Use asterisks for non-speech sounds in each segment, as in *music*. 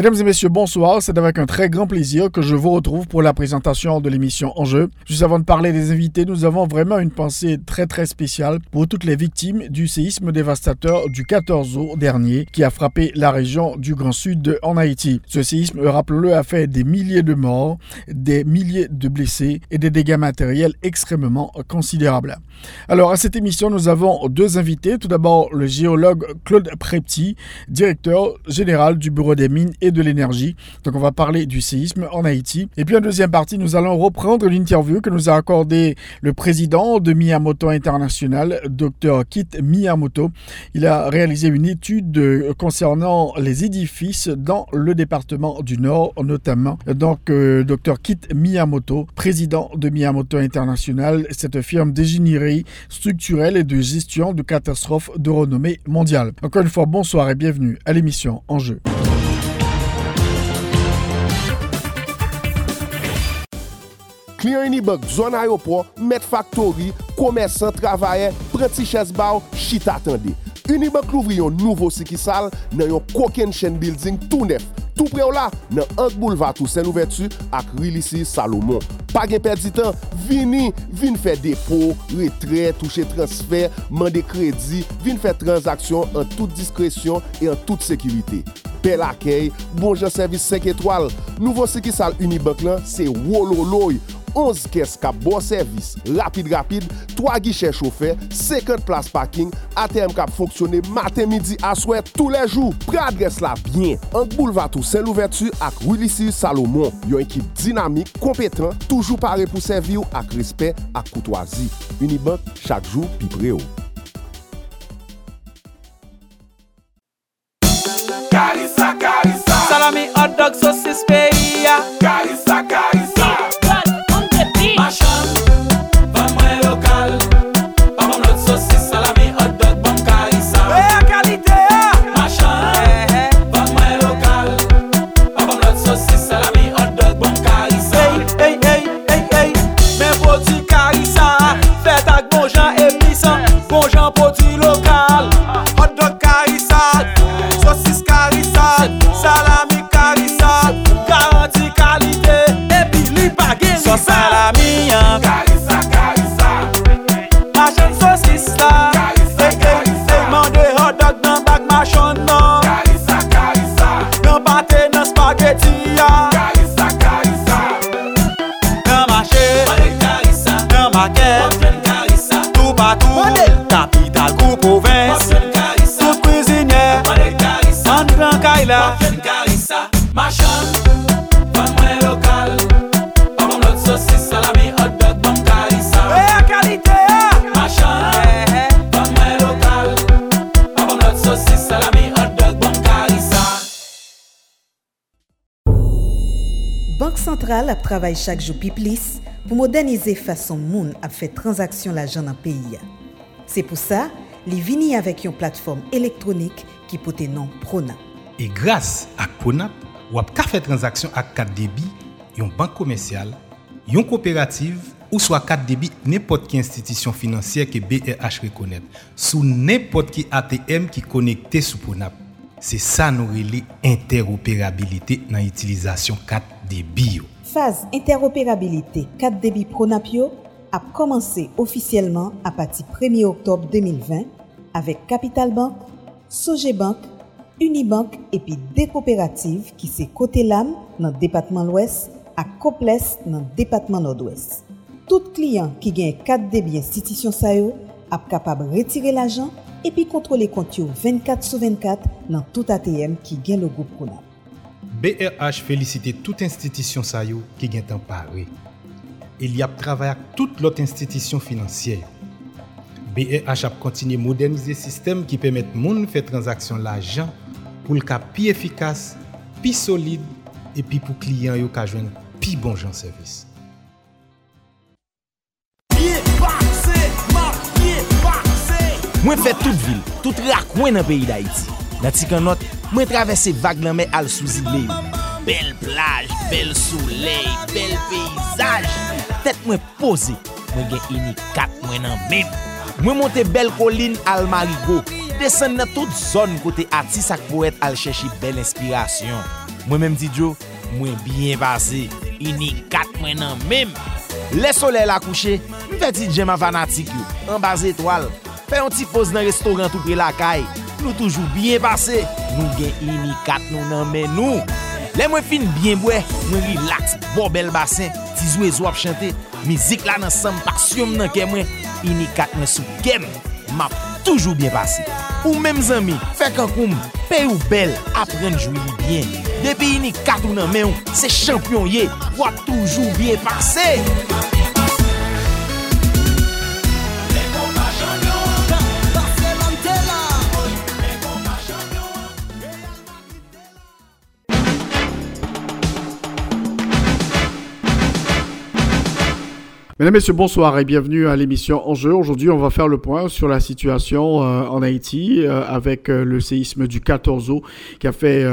Mesdames et messieurs, bonsoir. C'est avec un très grand plaisir que je vous retrouve pour la présentation de l'émission Enjeu. Juste avant de parler des invités, nous avons vraiment une pensée très très spéciale pour toutes les victimes du séisme dévastateur du 14 août dernier qui a frappé la région du Grand Sud en Haïti. Ce séisme, rappelez-le, a fait des milliers de morts, des milliers de blessés et des dégâts matériels extrêmement considérables. Alors à cette émission, nous avons deux invités. Tout d'abord, le géologue Claude Prepti, directeur général du Bureau des mines et de l'énergie. Donc on va parler du séisme en Haïti. Et puis en deuxième partie, nous allons reprendre l'interview que nous a accordé le président de Miyamoto International, Dr Kit Miyamoto. Il a réalisé une étude concernant les édifices dans le département du Nord, notamment. Donc euh, Dr Kit Miyamoto, président de Miyamoto International, cette firme d'ingénierie structurelle et de gestion de catastrophes de renommée mondiale. Encore une fois, bonsoir et bienvenue à l'émission Enjeu. Kliyan Unibank, zon aéroport, met factory, komersan, travayen, prenti chesbaw, chita atende. Unibank louvri yon nouvo sikisal nan yon koken chen building tou nef. Tou pre ou la nan Ank Boulevard ou Saint-Louvertu ak Rilisi Salomon. Pa gen perdi tan, vini, vin fè depo, retre, touche transfer, mande kredi, vin fè transaksyon an tout diskresyon e an tout sekirite. Bel akey, bonjan servis 5 etwal, nouvo sikisal Unibank lan se wololoy. 11 kes kap bon servis, rapide-rapide, 3 guichè choufer, 50 plas parking, ATM kap fonksyonè matin, midi, aswè, tou lè jou. Pre adres la byen, ank boulevatou Saint-Louverture ak Willisir Salomon. Yon ekip dinamik, kompetan, toujou pare pou servi ou ak respè ak koutwazi. Unibank, chak jou pi pre ou. Karisa, karisa Salami, hot dog, sosis, peria Karisa, karisa chak jou pi plis pou modernize fason moun ap fè transaksyon la jan nan peyi ya. Se pou sa, li vini avèk yon platform elektronik ki pote nan Prona. E grase ak Pronap, wap ka fè transaksyon ak kat debi, yon bank komersyal, yon kooperative, ou swa kat debi nepot ki institisyon finansyer ke BRH rekonèt, sou nepot ki ATM ki konekte sou Pronap. Se sa nou rele interoperabilite nan itilizasyon kat debi yo. Faz interoperabilite 4 débit Pronapio a commencé officiellement à partir 1er oktob 2020 avec Capital Bank, Soje Bank, Unibank epi de kooperative ki se kote lam nan Depatman l'Ouest ak koples nan Depatman Nord-Ouest. Tout kliyan ki gen kat debi institisyon sayo ap kapab retire l'ajan epi kontrole kont yo 24 sou 24 nan tout ATM ki gen logo pronap. BRH felisite tout institisyon sa yo ki gen tan pare. El y ap travay ak tout lot institisyon finansye. BRH ap kontinye modernize sistem ki pemet moun fè transaksyon la jan pou l ka pi efikas, pi solide, epi pou kliyen yo ka jwen pi bon jan servis. Mwen fè tout vil, tout rak mwen nan peyi d'Haïti. Nan ti kan not, mwen travesse vag nan men al souzi le. yo. Bel plaj, bel souley, bel peyzaj. Tet mwen pose, mwen gen ini kat mwen nan men. Mwen monte bel kolin al marigo. Desen nan tout zon kote ati sak poet al cheshi bel inspirasyon. Mwen menm ti djo, mwen bien pase. Ini kat mwen nan men. Le sole la kouche, mwen feti djem avanatik yo. An baz etwal. Fè yon ti pose nan restoran tou pre la kaye. nou toujou bien pase, nou gen imikat nou nan men nou. Le mwen fin bien bwe, mwen relax, bo bel basen, tizwe zo ap chante, mizik la nan sam pasyon nan ke mwen, imikat mwen sou kem, map toujou bien pase. Ou menm zami, fek an koum, pe ou bel, apren jou li bien. Depi imikat nou nan men ou, se champyon ye, wap toujou bien pase. Mesdames, Messieurs, bonsoir et bienvenue à l'émission Enjeu. Aujourd'hui, on va faire le point sur la situation euh, en Haïti euh, avec euh, le séisme du 14 août qui a fait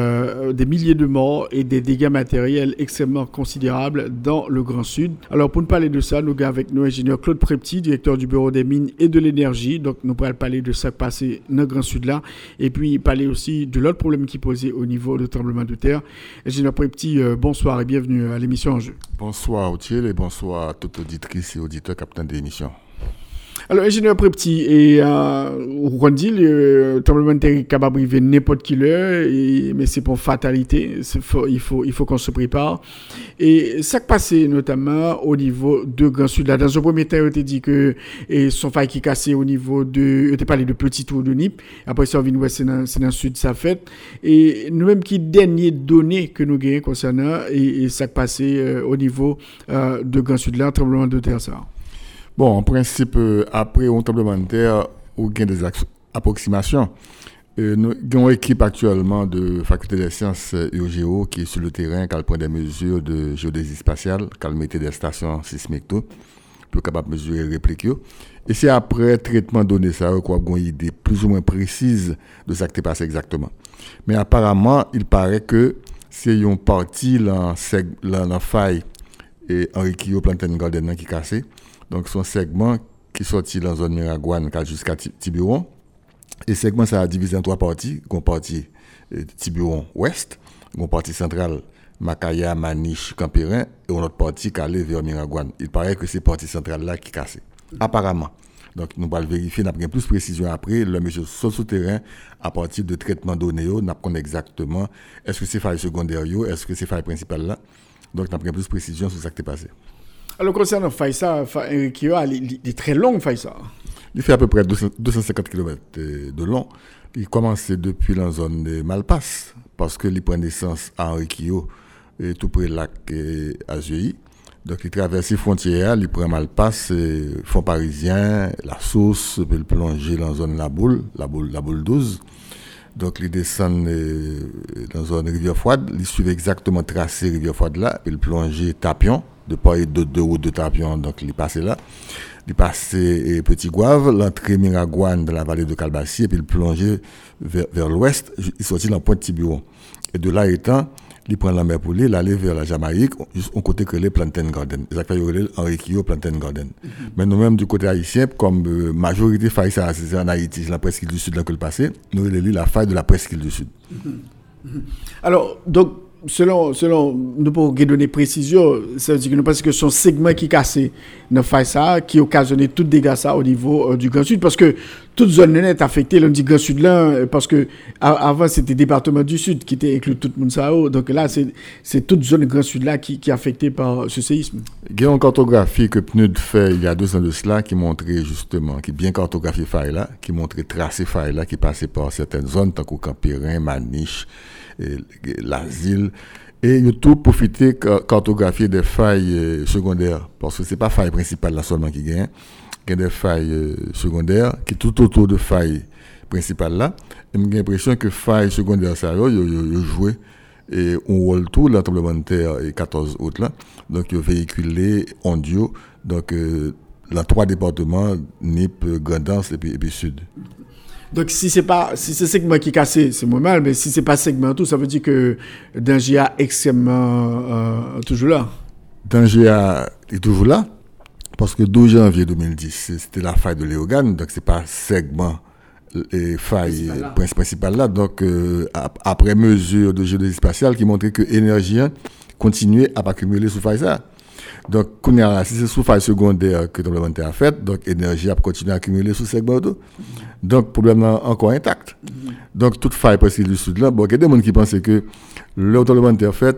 des milliers de morts et des dégâts matériels extrêmement considérables dans le Grand Sud. Alors, pour nous parler de ça, nous avons avec nous ingénieur Claude Prepti, directeur du Bureau des mines et de l'énergie. Donc, nous pourrons parler de ça passé dans le Grand Sud là et puis parler aussi de l'autre problème qui posait au niveau du tremblement de terre. Ingénieur Prepti, bonsoir et bienvenue à l'émission Enjeu. Bonsoir Otiel et bonsoir à toute auditrice et auditeur capitaine de l'émission. Alors, ingénieur Prepti, et euh, on dit le tremblement de terre capable d'arriver n'importe quelle heure, et- mais c'est pour fatalité. Faut- il faut, il faut qu'on se prépare. Et ça qui passé notamment au niveau de Grand Sud. Là, dans un premier temps, on t'a dit que et son faille qui cassé au niveau de. On t'a parlé de Petit Tour de Nip. Après ça, on vient c'est dans, c'est dans Sud, ça fait. Et nous-mêmes, qui dernier données que nous gagnons concernant, et, et ça qui passé euh, au niveau euh, de Grand Sud, là, tremblement de terre, ça. Bon, en principe, euh, après un tremblement de terre, ou gain des approximations, euh, nous avons une équipe actuellement de faculté des sciences euh, UGO qui est sur le terrain, qui prend des mesures de géodésie spatiale, qui mettait des stations sismiques tout, pour capable mesurer et répliquer. Et c'est après traitement donné ça, qu'on a une idée plus ou moins précise de ce qui est passé exactement. Mais apparemment, il paraît que c'est une partie dans la faille et Henri Kyo Plantain Garden qui cassé. Donc son segment qui sorti dans la zone Miragouane jusqu'à Ti- Tiburon. Et segment ça a divisé en trois parties. Une partie euh, Tiburon ouest, une partie centrale Makaya, Maniche, Campérin et une autre partie qui allait vers Miragouane. Il paraît que c'est partie centrale là qui cassée. Apparemment. Donc, nous allons vérifier, nous avons plus de précision après. Le monsieur sur souterrain, à partir de traitement donné, nous avons exactement est-ce que c'est faille secondaire, est-ce que c'est faille principale là. Donc, nous avons plus de précision sur ce qui est passé. Alors, concernant Faïsa, Fa- Eric Kioa, il, est très long, Faïsa. Il fait à peu près 200 250 km de long. Il commence depuis la zone de Malpasse, parce que il prend naissance à Henriquillo, et tout près du lac euh, Azuei. Donc, il traverse les frontières, il prend Malpasse, euh, fond parisien, la source, puis il plonger dans la zone La Boule, la boule, la boule 12. Donc, il descend euh, dans la zone Rivière Froide, il suit exactement tracé Rivière Froide là, puis il plonge Tapion, de d'autre de route de Tapion, donc il est passé là. Il est passé eh, Petit Gouave, l'entrée Miragouane dans la vallée de Calbassi, et puis il plongeait vers, vers l'ouest, il sortit dans Pointe Tiburon. Et de là étant, il prend la mer pour lui, il allait vers la Jamaïque, juste au côté que les Plantain Garden. Ça fait Henri Kyo Plantain Garden. Mais nous-mêmes, du côté haïtien, comme euh, majorité faille ça, c'est en Haïti, la presqu'île du Sud là que le passé, nous avons lu la faille de la presqu'île du Sud. Alors, donc, selon, selon nous pour donner précision, ça veut dire que nous pensons que son segment qui cassé dans Faïsa, qui occasionné tout dégâts ça au niveau euh, du Grand Sud, parce que toute zone est affectée, là, on dit Grand Sud là, euh, parce que a- avant c'était département du Sud qui était inclus tout le monde ça, donc là c'est toute zone Grand Sud là qui, est affectée par ce séisme. Il y a une cartographie que PNUD fait il y a deux ans de cela qui montrait justement, qui bien cartographié faille là, qui montrait tracé faille là, qui passait par certaines zones, tant qu'au Campérin, Maniche, l'asile. Et il a tout cartographier des failles euh, secondaires, parce que c'est pas faille principale là seulement qui gagne, il y a des failles euh, secondaires qui tout autour de failles principal là, et j'ai l'impression que faille secondaire ça joué et on roule tout le tremblement de terre et 14 autres là. Donc yo véhiculé ondio donc euh, dans trois départements Nip, Grandance et et puis Sud. Donc, si c'est pas, si c'est segment qui est cassé, c'est moins mal, mais si c'est pas segment tout, ça veut dire que danger est extrêmement euh, toujours là. Danger est toujours là, parce que 12 janvier 2010, c'était la faille de Léogane, donc c'est pas segment et faille principale là. Donc, euh, après mesure de géodésie spatiale qui montrait que l'énergie continuait à accumuler sous faille ça. Donc, si c'est sous faille secondaire que le a fait, donc l'énergie a continué à accumuler sous segment Donc, problème est encore intact. Donc, toute faille possible du sud là, bon, il y a des gens qui pensent que le a fait,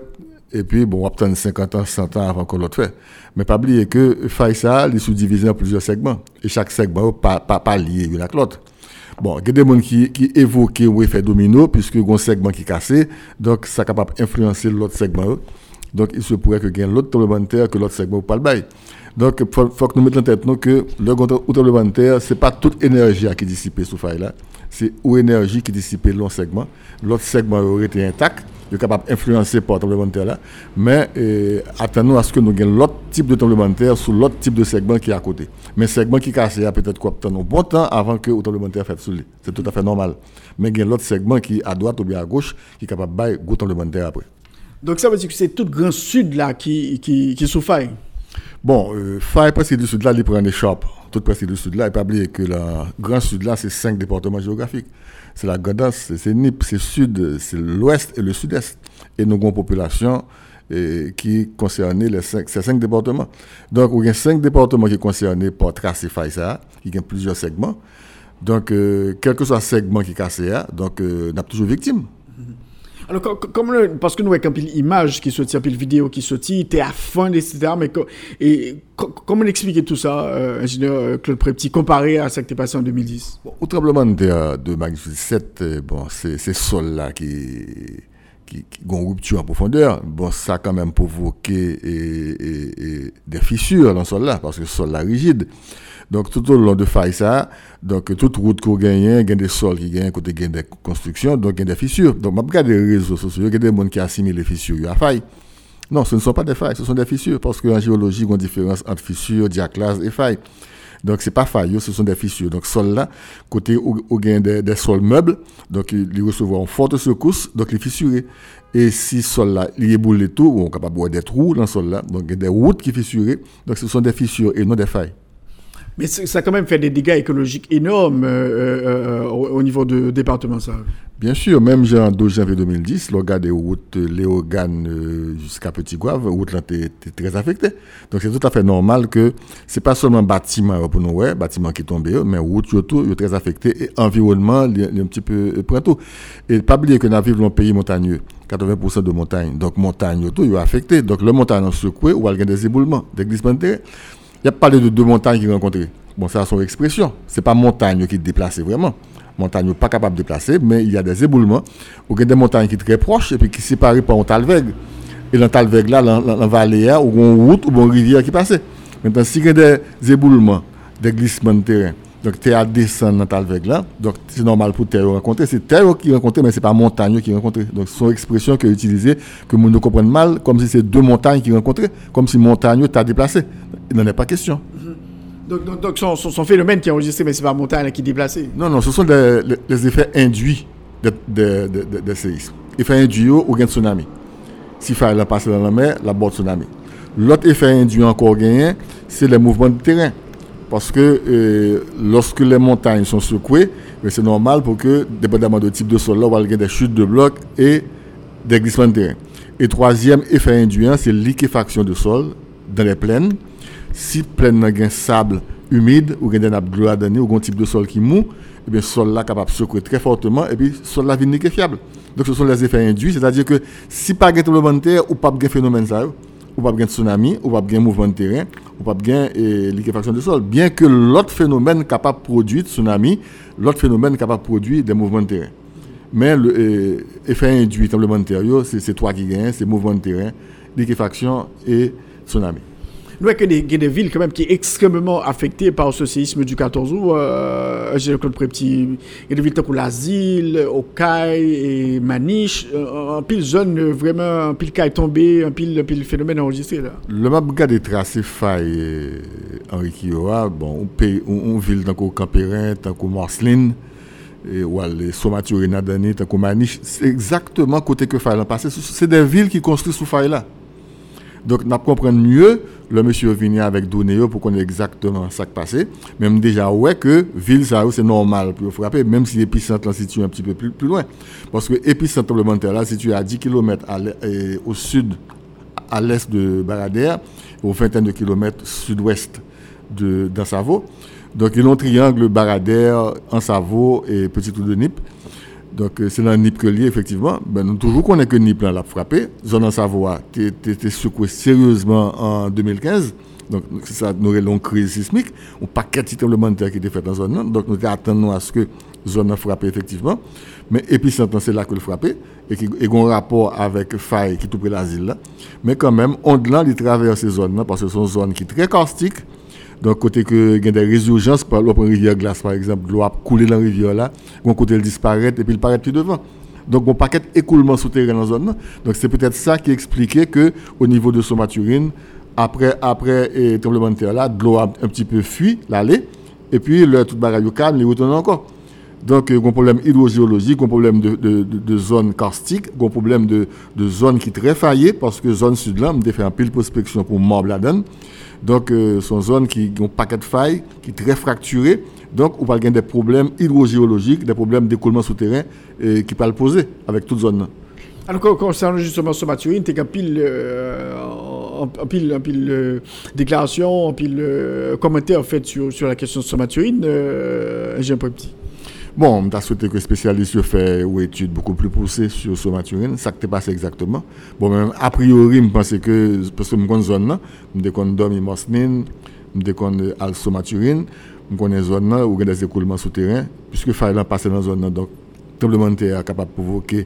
et puis, bon, on va attendre 50 ans, 100 ans avant qu'on l'autre fait. Mais pas oublier que faille ça, est sous-divisé en plusieurs segments. Et chaque segment pas, pas, pas lié avec l'autre. Bon, il y a des gens qui, qui évoquent l'effet domino, puisque y a un segment qui est cassé, donc ça est capable d'influencer l'autre segment. Donc, il se pourrait que ait l'autre terre que l'autre segment ou pas le bail. Donc, il faut, que nous mettions en tête nous, que le de terre, ce n'est pas toute énergie qui est dissipée sous faille là. C'est où énergie qui est dissipée l'autre segment. L'autre segment aurait été intact. Il est capable d'influencer par le terre là. Mais eh, attendons à ce que nous ayons l'autre type de terre sur l'autre type de segment qui est à côté. Mais segment qui a peut-être quoi un bon temps avant que le terre fasse sous lui. C'est tout à fait normal. Mais il y a l'autre segment qui est à droite ou bien à gauche qui est capable de bailler le terre après. Donc ça veut dire que c'est tout le grand sud là qui, qui, qui sous faille Bon, euh, faille presque du sud là, il prend des chops. Tout presque du sud là, il pas oublier que le grand sud là, c'est cinq départements géographiques. C'est la Gandance, c'est Nip, c'est sud, c'est l'ouest et le sud-est. Et nous avons une population et, qui concerne les cinq, ces cinq départements. Donc, il y a cinq départements qui sont concernés par tracer faille ça, y a plusieurs segments. Donc, euh, quel que soit le segment qui est cassé, donc, euh, on a toujours victime. Alors, comme parce que nous avons une image qui sortit, une vidéo qui sortit, était à fond, etc. Mais et, comment expliquer tout ça, euh, ingénieur euh, Claude Prepti, comparé à ce qui était passé en 2010 bon, Au tremblement de, de magnitude 7, euh, bon, c'est ce sol-là qui qui, qui ont rupture en profondeur, bon, ça a quand même provoqué des fissures dans le sol-là, parce que le sol-là rigide. Donc, tout au long de ça, donc, toute route qu'on gagne, il y a des sols qui gagnent, côté gagne des constructions, donc il y a des fissures. Donc, je regarde les réseaux sociaux, il y a des gens qui assimilent les fissures à faille. Non, ce ne sont pas des failles, ce sont des fissures, parce qu'en géologie, il y a une différence entre fissures, diaclase et failles. Donc, ce n'est pas faille, ce sont des fissures. Donc, sol là, côté où, où il y a des, sols meubles, donc ils recevront une forte secousse, donc les fissurés. Et si sol là, il est boulé tout, on est capable de voir des trous dans le sol là, donc il y a des routes qui fissurées, donc ce sont des fissures et non des failles. Mais ça a quand même fait des dégâts écologiques énormes euh, euh, euh au, niveau du département, ça. Bien sûr, même en 12 janvier 2010, le gars des routes Léogane euh, jusqu'à Petit Gouave, la route était très affectée. Donc c'est tout à fait normal que ce n'est pas seulement bâtiment pour nous, bâtiment qui est tombé, mais route surtout est très affecté et environnement est un petit peu tout. Et pas oublier que nous vivons dans un pays montagneux. 80% de montagne. Donc, montagne, tout, est affecté. Donc, le montagne est secoué ou il y a des éboulements, des glissements de. Il y a parlé de deux montagnes qui rencontrées. Bon, c'est son expression. Ce n'est pas montagne qui déplace vraiment. Montagne pas capable de déplacer, mais il y a des éboulements. Ou il y a des montagnes qui sont très proches et puis qui sont séparées par un talveg. Et dans le talveg là, dans la vallée, ou une route ou une rivière qui passe. Maintenant, s'il y a des éboulements, des glissements de terrain, donc terre descend dans talveg là, donc c'est normal pour terre rencontrer. C'est terre qui rencontre, mais ce n'est pas montagne qui rencontre. Donc, c'est son expression qui est utilisée, que nous ne comprenons mal, comme si c'est deux montagnes qui rencontrent, comme si montagne t'a déplacé. Il n'en est pas question. Donc, donc, donc son, son, phénomène qui est enregistré, mais c'est pas montagne qui est déplacé. Non, non, ce sont des, les, effets induits des de, de, de, séismes. Effet induit ou un tsunami. Si il passe dans la mer, la bord tsunami. L'autre effet induit encore gagné, c'est les mouvements de terrain. Parce que euh, lorsque les montagnes sont secouées, c'est normal pour que, dépendamment du type de sol, on va des chutes de blocs et des glissements de terrain. Et troisième effet induit, c'est liquéfaction du sol dans les plaines si plaine a sable humide ou des ou un type de sol qui mou, et bien sol là capable de secouer très fortement et puis sol là vient fiable. Donc ce sont les effets induits, c'est-à-dire que si pas de tremblement de terre ou pas de phénomène ça, ou pas de tsunami, ou pas de mouvement de terrain, ou pas de eh, liquéfaction du sol, bien que l'autre phénomène capable de produire tsunami, l'autre phénomène capable de produire des mouvements de terrain. Mais l'effet eh, induit tremblement de terre, c'est toi qui gagne, c'est mouvement de terrain, liquéfaction et tsunami. Nous avons des, des villes quand même qui sont extrêmement affectées par ce séisme du 14 août. Euh, J'ai le petit, il y a des villes comme l'Asile, Okaï et Maniche. Un pile zone vraiment, un pile cas est tombé, un pile, pile phénomène enregistré là. Le map des tracés faille Henri Kiowa, bon, on paye, on, on ville tant qu'au Campérin, tant qu'au Marceline et les tant qu'au Maniche, c'est exactement côté que là passé. C'est des villes qui construisent sous là. Donc, nous comprenons mieux le monsieur venu avec données pour qu'on ait exactement ça qui passé. Même déjà, ouais, que ville, ça, c'est normal pour frapper, même si l'épicentre là situé un petit peu plus, loin. Parce que l'épicentre de là, situé à 10 km au sud, à l'est de Baradère, au vingtaine de kilomètres sud-ouest de, dans Savo. Donc, il y a un triangle Baradère, en Savo et Petit Nip. Donc, c'est dans Nip que lié, effectivement. Ben, nous toujours qu'on que Nip là l'a frappé. Zone en Savoie, était secoué sérieusement en 2015. Donc, c'est ça, nous avons une crise sismique. Un paquet de tremblements de terre qui était fait dans la zone. Donc, nous attendons à ce que la zone a frappé, effectivement. Mais épicentre, c'est là que le frappé. Et qui a un rapport avec faille qui est tout près de l'asile là. Mais quand même, on delà il traverse ces zones là parce que ce sont des zones qui sont très caustiques. Donc, côté que il y a des résurgences, par exemple, rivière glace, par exemple, l'eau a coulé dans la rivière là, un côté elle disparaît et puis il paraît plus devant. Donc, un paquet écoulement souterrain dans la zone. Donc, c'est peut-être ça qui expliquait que au niveau de Somaturine, après, après le tremblement de terre là, l'eau a un petit peu fui, l'allée, et puis le tout barrage calme, il retourne encore. Donc, il y a un problème hydrogéologique, un problème de, de, zone karstique, un problème de, zone qui est très faillée, parce que zone sud-là, on fait un pile prospection pour donne. Donc, euh, sont zones qui ont un paquet de failles, qui sont très fracturées. Donc, on parle des problèmes hydrogéologiques, des problèmes d'écoulement souterrain euh, qui peuvent poser avec toute zone. Alors, concernant justement ce maturine, tu as pile, euh, en, pile, pile euh, déclaration, en pile euh, commentaire en fait sur, sur la question de ce maturine. Euh, J'ai un peu petit. Bon, on a souhaité que les spécialistes fassent une étude beaucoup plus poussée sur Somaturine. Ça qui passé exactement. Bon, même a priori, je pense que, parce que je connais zone je connais Domi Mosnine, je connais Al Somaturine, je connais zone où il y a des écoulements souterrains, puisque faille là passer dans la zone donc, tremblement de terre capable de provoquer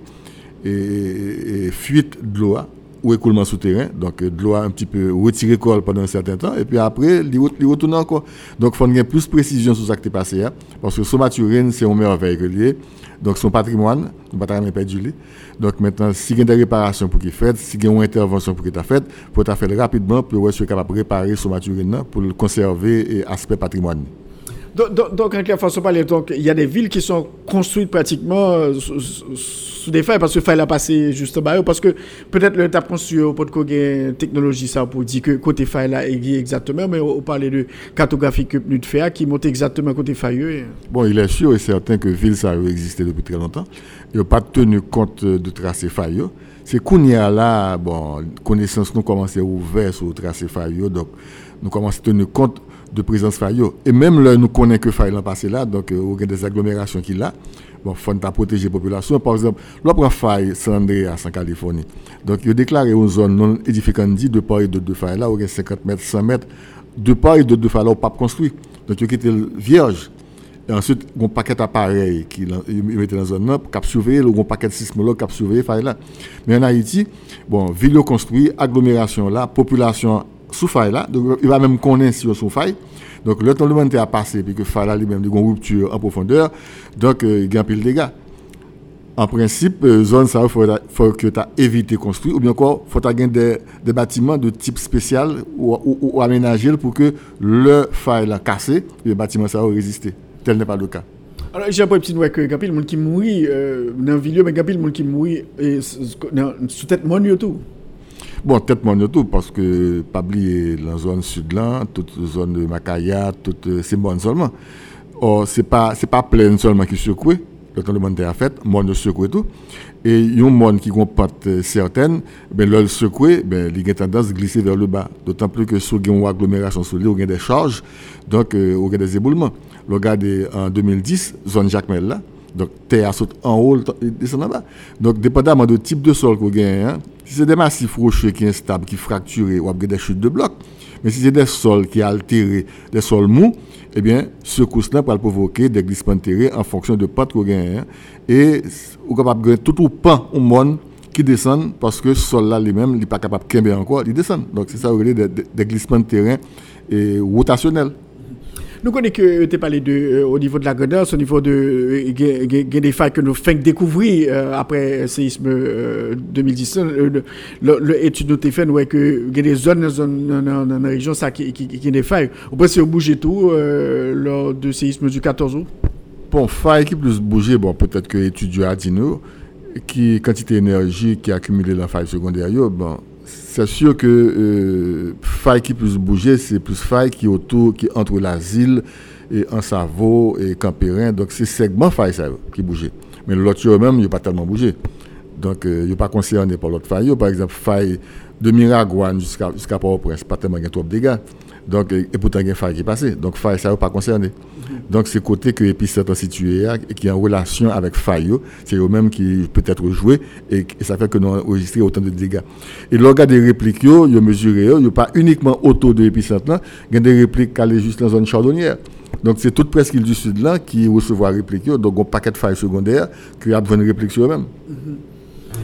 et, fuite de l'eau ou écoulement souterrain. Donc, de l'eau un petit peu retiré col pendant un certain temps. Et puis après, il retourne encore. Donc, il faut avoir plus de précision sur ce qui est passé. Hein, parce que Somaturine, c'est un merveille relié. Donc, son patrimoine, nous ne pouvons pas perdre Donc, maintenant, si il y a des réparations pour qu'il fait, si il y a une intervention pour qu'il ait fait, il faut faire rapidement pour être capable de réparer Somaturine pour le conserver et aspect patrimoine. Donc, donc, donc, en façon parler, donc, il y a des villes qui sont construites pratiquement euh, sous, des failles parce que faille a passé juste bas. Parce que peut-être le tap construit au pot de technologie ça pour dire que côté faille là est exactement, mais on, parle de cartographie que de faire qui monte exactement côté faille. Bon, il est sûr et certain que ville ça a existé depuis très longtemps. Il n'a pas tenu compte de tracer faille. C'est qu'on y a là, bon, connaissance nous commence à ouvrir sur le tracé faille. Donc, nous commençons à tenir compte de présence faille. Et même là, nous connaissons que faille l'an passé là, donc euh, il y a des agglomérations qui là. Bon, faut protéger la population. Par exemple, là, prend faille San Andreas en Californie. Donc, il a déclaré une zone non édificante de part et de faille là, où il y a 50 mètres, 100 mètres, de part et de faille là, où pas construit. Donc, il quitté vierge. Et ensuite, il y a un paquet d'appareils qui mettent dans la zone là, pour surveiller, il y a un paquet de sismologues qui surveiller faille là. Mais en Haïti, bon, ville construit, agglomération là, population sous faille là, donc il va même connaître si sous faille. Donc le temps de a passé, puis que faille là lui-même, une rupture en profondeur, donc euh, il y a un peu de dégâts. En principe, euh, zone ça, il faut, faut, que tu évité construire, ou bien encore, il faut avoir des, des, bâtiments de type spécial ou, ou, ou aménagés pour que le faille là cassé, le bâtiment ça va résister. Tel n'est pas le cas. Alors, j'ai un peu petit que il y a monde qui mourit euh, dans le milieu, mais il y a monde qui mourit sous tête monnaie tout. Bon, peut-être moins tout, parce que pas oublier la zone sud là, toute zone de Macaya, toute c'est bon seulement. Or, c'est pas c'est pas plein seulement qui secoué, le temps de monde a fait, monde secoué tout. Et il y a un monde qui comporte certaines, ben le secoué, ben il a tendance à glisser vers le bas, d'autant plus que sur une agglomération sur y a des charges, donc euh, il y a des éboulements. Regardez en 2010, zone Jacmel là, donc terre saute en haut, descend en bas. Donc dépendamment du type de sol qu'on gagne, hein, si c'est des massifs rocheux qui sont instables, qui fracturés, ou des chutes de blocs. Mais si c'est des sols qui sont altérés, des sols mous, eh bien, ce secousse-là peut provoquer des glissements de terrain en fonction de pente qu'on gagne. Et on est capable tout ou pas au monde qui descendent parce que sol là lui-même, n'est pas capable de encore, il descend. Donc c'est ça, des, des, des glissements de terrain rotationnels. Nous connaissons que tu parlé de, euh, au niveau de la Grandance, au niveau de euh, des failles que nous faisons découvrir euh, après le séisme 2010. L'étude nous fait, nous que des zones dans, la région ça, qui, qui, des failles. On peut se bouger tout lors du séisme du 14 août. Bon, faille qui plus bouger, bon, peut-être que l'étude a dit nous, qui quantité d'énergie qui a accumulé la faille secondaire, bon, c'est sûr que euh, faille qui peut bouger, c'est plus faille qui autour, entre l'asile et un Savo et Campérin. Donc c'est segment faille qui bougeait. Mais l'autre même, il n'a pas tellement bougé. Donc euh, il n'est pas concerné par l'autre faille. Par exemple, faille de Miragouane jusqu'à jusqu'à Port-au-Prince, pas tellement de dégâts. Donc, et, pourtant, il y a une faille qui est passée. Donc, faille, ça n'est pas concerné. Donc, c'est côté que l'épicentre est situé et qui est en relation avec faille, c'est eux-mêmes qui peut être joué et, ça fait que nous avons enregistré autant de dégâts. Et l'organe des répliques, il y a mesuré, a pas uniquement autour de l'épicentre, il y a des répliques qui allaient juste dans la zone chardonnière. Donc, c'est toute presque du Sud là qui recevra répliques, donc un paquet de failles secondaires qui a besoin de répliques sur eux-mêmes.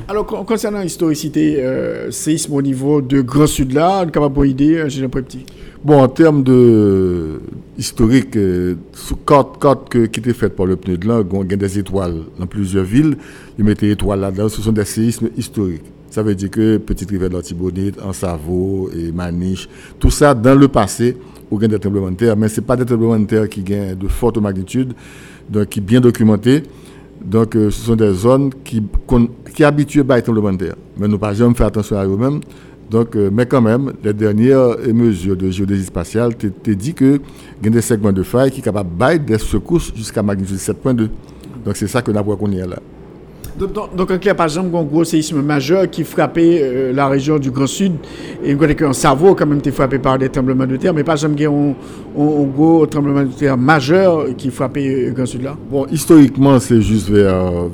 Alors, concernant l'historicité, euh, séisme au niveau de Grand Sud là, est capable d'idée, euh, j'ai un petit. Bon, en termes de historique, euh, sous carte, qui était faite par le PNUD, là, il y a des étoiles dans plusieurs villes. Ils mettaient des étoiles là-dedans. Ce sont des séismes historiques. Ça veut dire que Petite Rivière de l'Antibonite, Ansavo et Maniche, tout ça dans le passé, il y a des tremblements de terre, mais ce pas des tremblements de terre qui gagnent de forte magnitude, donc qui sont bien documentés. Donc, euh, ce sont des zones qui, qui habituées à les tremblements de terre. Mais nous pas jamais attention à eux-mêmes. Donc, euh, mais quand même, les dernières mesures de géodésie spatiale te dit que y a des segments de faille qui sont capables de des secousses jusqu'à magnitude 7.2. Donc, c'est ça que nous avons là. Donc, y a par exemple un gros séisme majeur qui frappait euh, la région du Grand Sud, et vous qu'un cerveau quand même été frappé par des tremblements de terre, mais par exemple, un, gros tremblement de terre majeur qui frappait le Grand Sud là. Bon, historiquement, c'est juste vers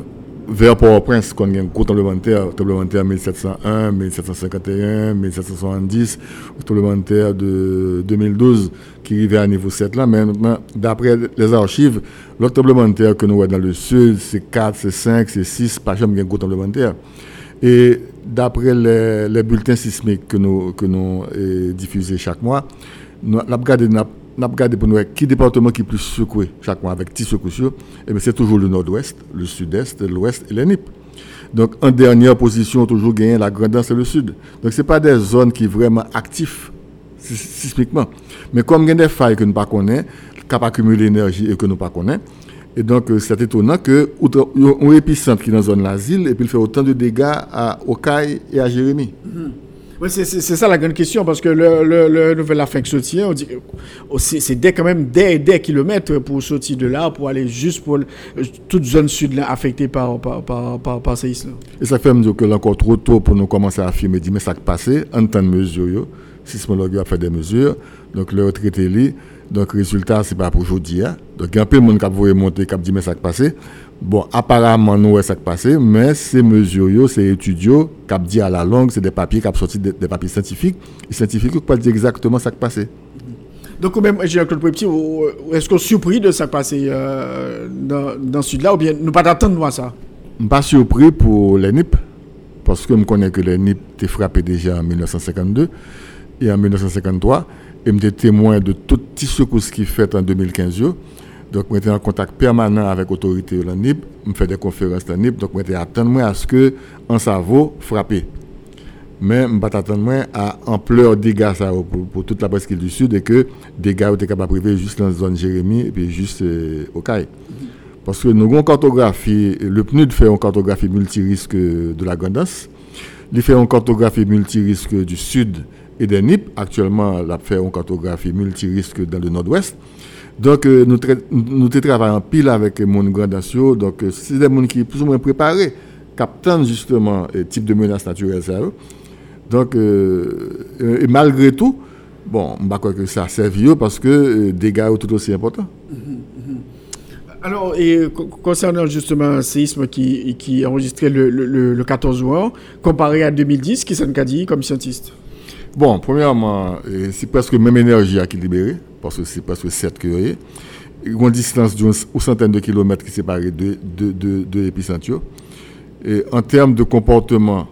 vers Port-au-Prince, qu'on a un gros tremblement de terre, tremblement de terre 1701, 1751, 1770, tremblement de terre de 2012 qui arrivait à niveau 7 là. Mais maintenant, d'après les archives, l'autre tremblement de terre que nous voyons dans le sud, c'est 4, c'est 5, c'est 6, pas jamais un gros tremblement de terre. Et d'après les, bulletins sismiques que nous, que nous eh, diffusons chaque mois, nous avons regardé pour nous qui département qui est plus secoué chaque mois avec 10 secousses, eh c'est toujours le nord-ouest, le sud-est, l'ouest et les NIP. Donc en dernière position, toujours gagné la grandance et le sud. Donc ce pas des zones qui sont vraiment actives sismiquement. Mais comme il y a des failles que nous ne connaissons pas, qui accumuler l'énergie et que nous ne connaissons pas, et donc c'est étonnant que un épicentre qui est dans la zone l'asile et puis il fait autant de dégâts à Okaï et à Jérémy. Mm-hmm. Oui, c'est ça la grande question, parce que le, le, le nouvel afin que dit oh, c'est quand même des, des kilomètres pour sortir de là, pour aller juste pour toute zone sud là, affectée par, par, par, par, par Et ça fait me dire que là encore trop tôt pour nous commencer à affirmer, dire mais ça qui passé, en temps de mesure, sismologue a fait des mesures, donc le retraité lui, donc résultat c'est pas pour aujourd'hui. Hein. Donc il y a un peu de monde qui a monter, qui a dit mais ça qui passé. Bon, apparemment, nous, ça qui passé, mais ces mesures, ces études, qui dit à la langue, c'est des papiers qui ont sorti des, papiers scientifiques. Et scientifiques ne pas dire exactement ce qui passé. Donc, même, Jean-Claude Petit, est-ce qu'on est surpris de ce qui passé euh, dans, dans ce sud-là, ou bien nous pas d'attendre ça? Je ne suis pas surpris pour les NIP, parce que je connais que les NIP étaient frappés déjà en 1952 et en 1953, et suis témoin de toutes les secousses qui fait en 2015. Donc, je suis en contact permanent avec l'autorité de la NIP, je fais des conférences de la NIP, donc je attendre à ce que un cerveau frappe. Mais je ne attendre à ampleur des dégâts pour, toute la presqu'île du Sud et que des dégâts étaient capables de juste dans la zone Jérémy et juste euh, au CAI. Parce que nous avons une cartographie, le PNUD fait une cartographie multirisque de la Grandance, il fait une cartographie multirisque du Sud et des NIP. Actuellement, il fait une cartographie multirisque dans le Nord-Ouest. Donc, euh, nous, nous travaillons pile avec mon gradation. Donc, euh, c'est des gens qui sont plus ou moins préparés, captant justement le type de menace naturelle. Ça, donc, euh, et malgré tout, bon, je crois que ça servi parce que dégâts sont tout aussi importants. Alors, et concernant justement un séisme qui, qui est enregistré le, le, 14 juin, comparé à 2010, qui s'en a dit comme scientiste? Bon, premièrement, c'est presque même énergie à qui libérer parce que c'est presque 7 que une distance d'une centaine de kilomètres qui sépare deux épicentres. Et en termes de comportement,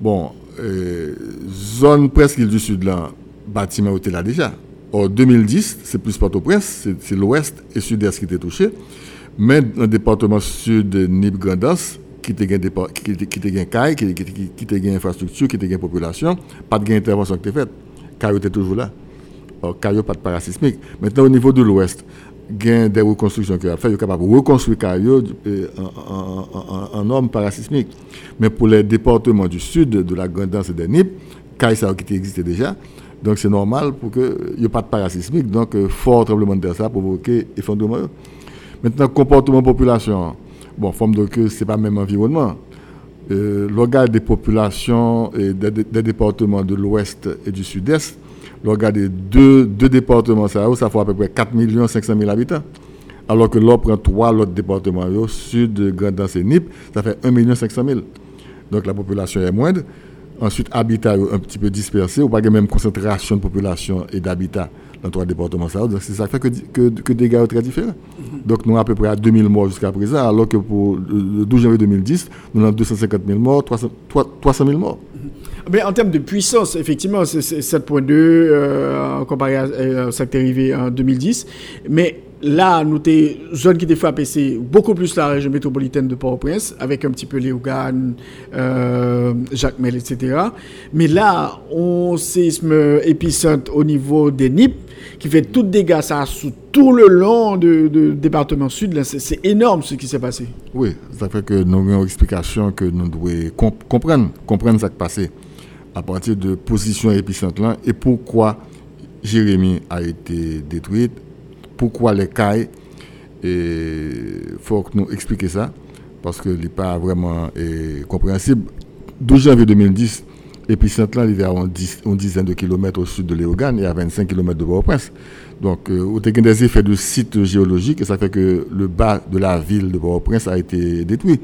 bon, euh, zone presque du Sud là, bâtiment était là déjà. En 2010, c'est plus Port-au-Prince, c'est- l'ouest et sud-est qui étaient touchés. Mais dans le département sud, Nip Grandas, qui gain dépa- qui qui était gain caille, qui qui qui était gain infrastructure, qui était gain population, pas de gain intervention qui était faite. Caille était toujours là. Caillou, pas de parasismique. Maintenant, au niveau de l'ouest, il a des reconstructions qu'il a fait, il est capable de reconstruire Caillou euh, en, en, norme parasismique. Mais pour les départements du sud, de la Grandance et des Nip, Caillou, ça qui existait déjà. Donc, c'est normal pour qu'il n'y ait pas de parasismique. Donc, euh, fort tremblement de terre, ça a provoqué effondrement. Maintenant, comportement population. Bon, forme de que ce n'est pas le même environnement. Euh, des populations et des, départements de l'ouest et du sud-est, le regard des deux, deux départements, ça, ça fait à peu près 4 500 000 habitants. Alors que l'on prend trois autres départements, yo, sud, Grandance et Nip, ça fait 1 500 000. Donc la population est moindre. Ensuite, habitat un petit peu dispersé, ou pas même concentration de population et d'habitat dans trois départements. Donc c'est ça qui fait que, que, que des dégâts très différents. Donc nous, à peu près à 2000 morts jusqu'à présent, alors que pour le le 12 janvier 2010, nous avons 250 000 morts, 300, 300 000 morts. Mais en termes de puissance, effectivement, c'est c'est 7.2 euh, en comparé à euh, ça qui est arrivé en 2010. Mais là, nous t'es zone qui était frappée, c'est beaucoup plus la région métropolitaine de Port-au-Prince, avec un petit peu Léogane, euh, Jacmel, etc. Mais là, on séisme épicentre au niveau des NIP, qui fait tout dégâts ça sous tout le long du département sud. C'est énorme ce qui s'est passé. Oui, ça fait que nous avons une explication que nous devons comp- comprendre, comprendre ce qui s'est passé à partir de position épicentre là et pourquoi Jérémy a été détruite, pourquoi les cailles. Et il faut que nous expliquions ça parce que ce n'est pas vraiment compréhensible. 12 janvier 2010, l'épicentre là, il est à une dizaine de kilomètres au sud de Léogane et à 25 kilomètres de Port-au-Prince. Donc, euh, des effets de site géologique et ça fait que le bas de la ville de Port-au-Prince a été détruit.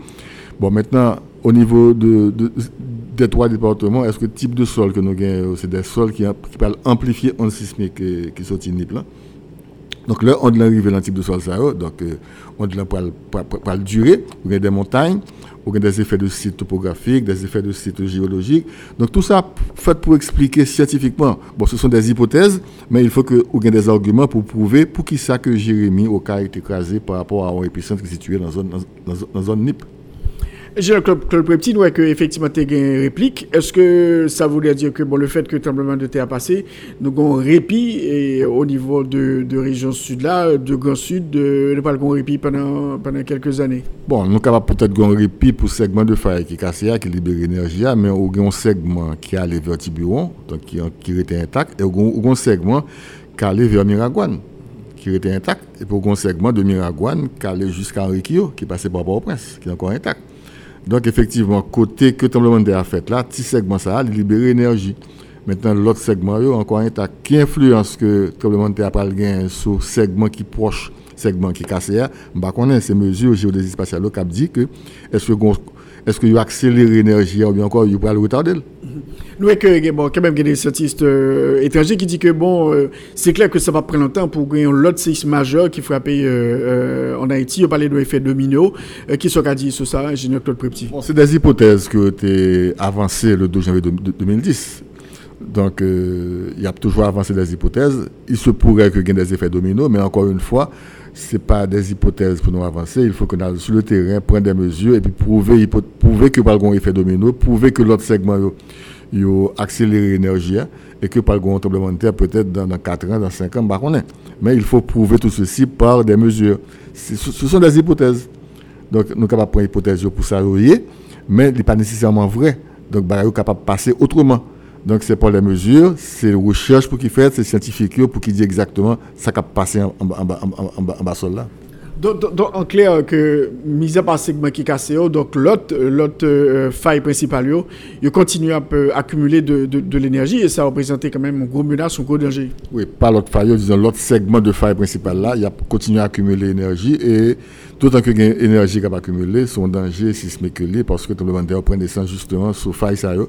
Bon, maintenant, au niveau de, de- des trois départements, est-ce que le type de sol que nous avons, c'est des sols qui, qui peuvent amplifier un sismique euh, qui sont NIP là donc là, on dans le type de sol ça, donc euh, on doit pas le- durer, on a des montagnes, on a des effets de site topographiques, des effets de site géologiques. Donc tout ça fait pour expliquer scientifiquement. Bon, ce sont des hypothèses, mais il faut que on ait des arguments pour prouver pour qui ça que Jérémy au cas est écrasé par rapport à un épicentre qui est situé dans la zone NIP. J'ai Claude Claude Preptine, ouais, que effectivement tu as une réplique. Est-ce que ça voulait dire que bon, le fait que le tremblement de terre a passé, nous avons un répit et au niveau de, de région sud là, de Grand Sud, de ne pas le répit pendant, pendant quelques années? Bon, nous capables peut-être de répit pour le segment de faille qui est cassé, qui libère l'énergie, mais on a un segment qui est allé vers Tiburon, donc qui, qui était intact, et on a un segment qui est allé vers Miragouane, qui était intact, et a un segment de Miragouane qui allé jusqu'à Henriquillo, qui passé par Port-au-Prince, qui est encore intact. Donc effectivement, côté que le tremblement de terre a fait là, petit segment ça a libéré l'énergie. Maintenant, l'autre segment est encore intact. Qui influence que le tremblement de terre a gain sur le segment qui est proche, segment qui est cassé, je connais ces mesures géodésie spatiale qui dit que est-ce que est-ce qu'il a accéléré l'énergie ou bien encore il va le? Retarder Nous, que, bon, quand même, il y a des scientifiques euh, étrangers qui disent que bon, euh, c'est clair que ça va prendre longtemps pour gagner l'autre séisme majeur qui frappe euh, en Haïti. On parlait de l'effet domino. Qui sont dit sur ça, ingénieur Claude Prepti Bon, c'est des hypothèses qui ont été avancées le 12 janvier de- de- 2010. Donc, il y a toujours avancé des hypothèses. Il se pourrait qu'il y ait des effets dominos, mais encore une fois, ce n'est pas des hypothèses pour nous avancer. Il faut qu'on aille sur le terrain, prendre des mesures et puis prouver, prouver que par un effet domino, prouver que l'autre segment yo accéléré l'énergie hein, et que par un tremblement de terre peut-être dans, dans 4 ans, dans 5 ans, bah, on est. Mais il faut prouver tout ceci par des mesures. Ce ce sont des hypothèses. Donc, nous sommes capables de prendre l'hypothèse pour ça, mais il n'est pas nécessairement vrai. Donc, nous sommes capables de passer autrement. Donc, c'est pas les mesures, c'est la recherche pour qu'ils fassent, c'est scientifique pour qu'ils disent exactement ça qui a passé en, en, bas- en, bas- en, sol là. Donc, donc- donc, en clair, que, mis à part le segment qui cassé, oh, donc l'autre euh, faille principale, il continue à peu accumuler de, de, de l'énergie et ça représentait quand même une grosse menace, un gros danger. Oui, pas l'autre faille, disons l'autre segment de faille principale là, il a continué à accumuler l'énergie et tout en que il y a une énergie qui a accumulé, son danger sismique lié parce que le tremblement de terre prend naissance justement sur faille ça yo,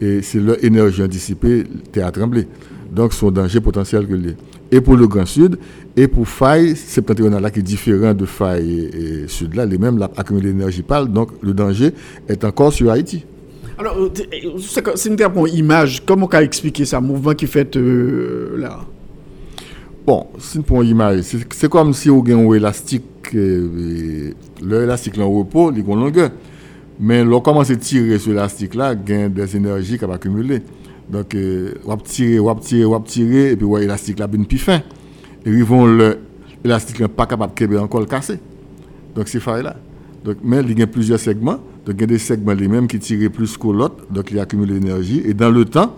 et c'est leur énergie dissipée, terre a tremblé. Donc, son danger potentiel que les. Et pour le Grand Sud, et pour faille septentrionale qui est différent de faille et, et sud là, les mêmes accumulé l'énergie pâle, donc le danger est encore sur Haïti. Alors, euh, euh, c'est une pour image. Comment qu'a expliqué ça, mouvement qui fait euh, là? Bon, c'est une image. C'est comme si on a un élastique, euh, le élastique là, au repos, il a une longueur. Mais l'on commence à tirer sur l'élastique là, il y a des énergies qui va accumuler. Donc, euh, on va tirer, on va tirer, on tirer, et puis ouais, l'élastique là, bien plus fin. Et ils vont le l'élastique là, pas capable de le casser. Donc, c'est faille là. Donc, mais il y a plusieurs segments. Il y a des segments qui tirent plus que l'autre. Donc, ils accumulent l'énergie. Et dans le temps,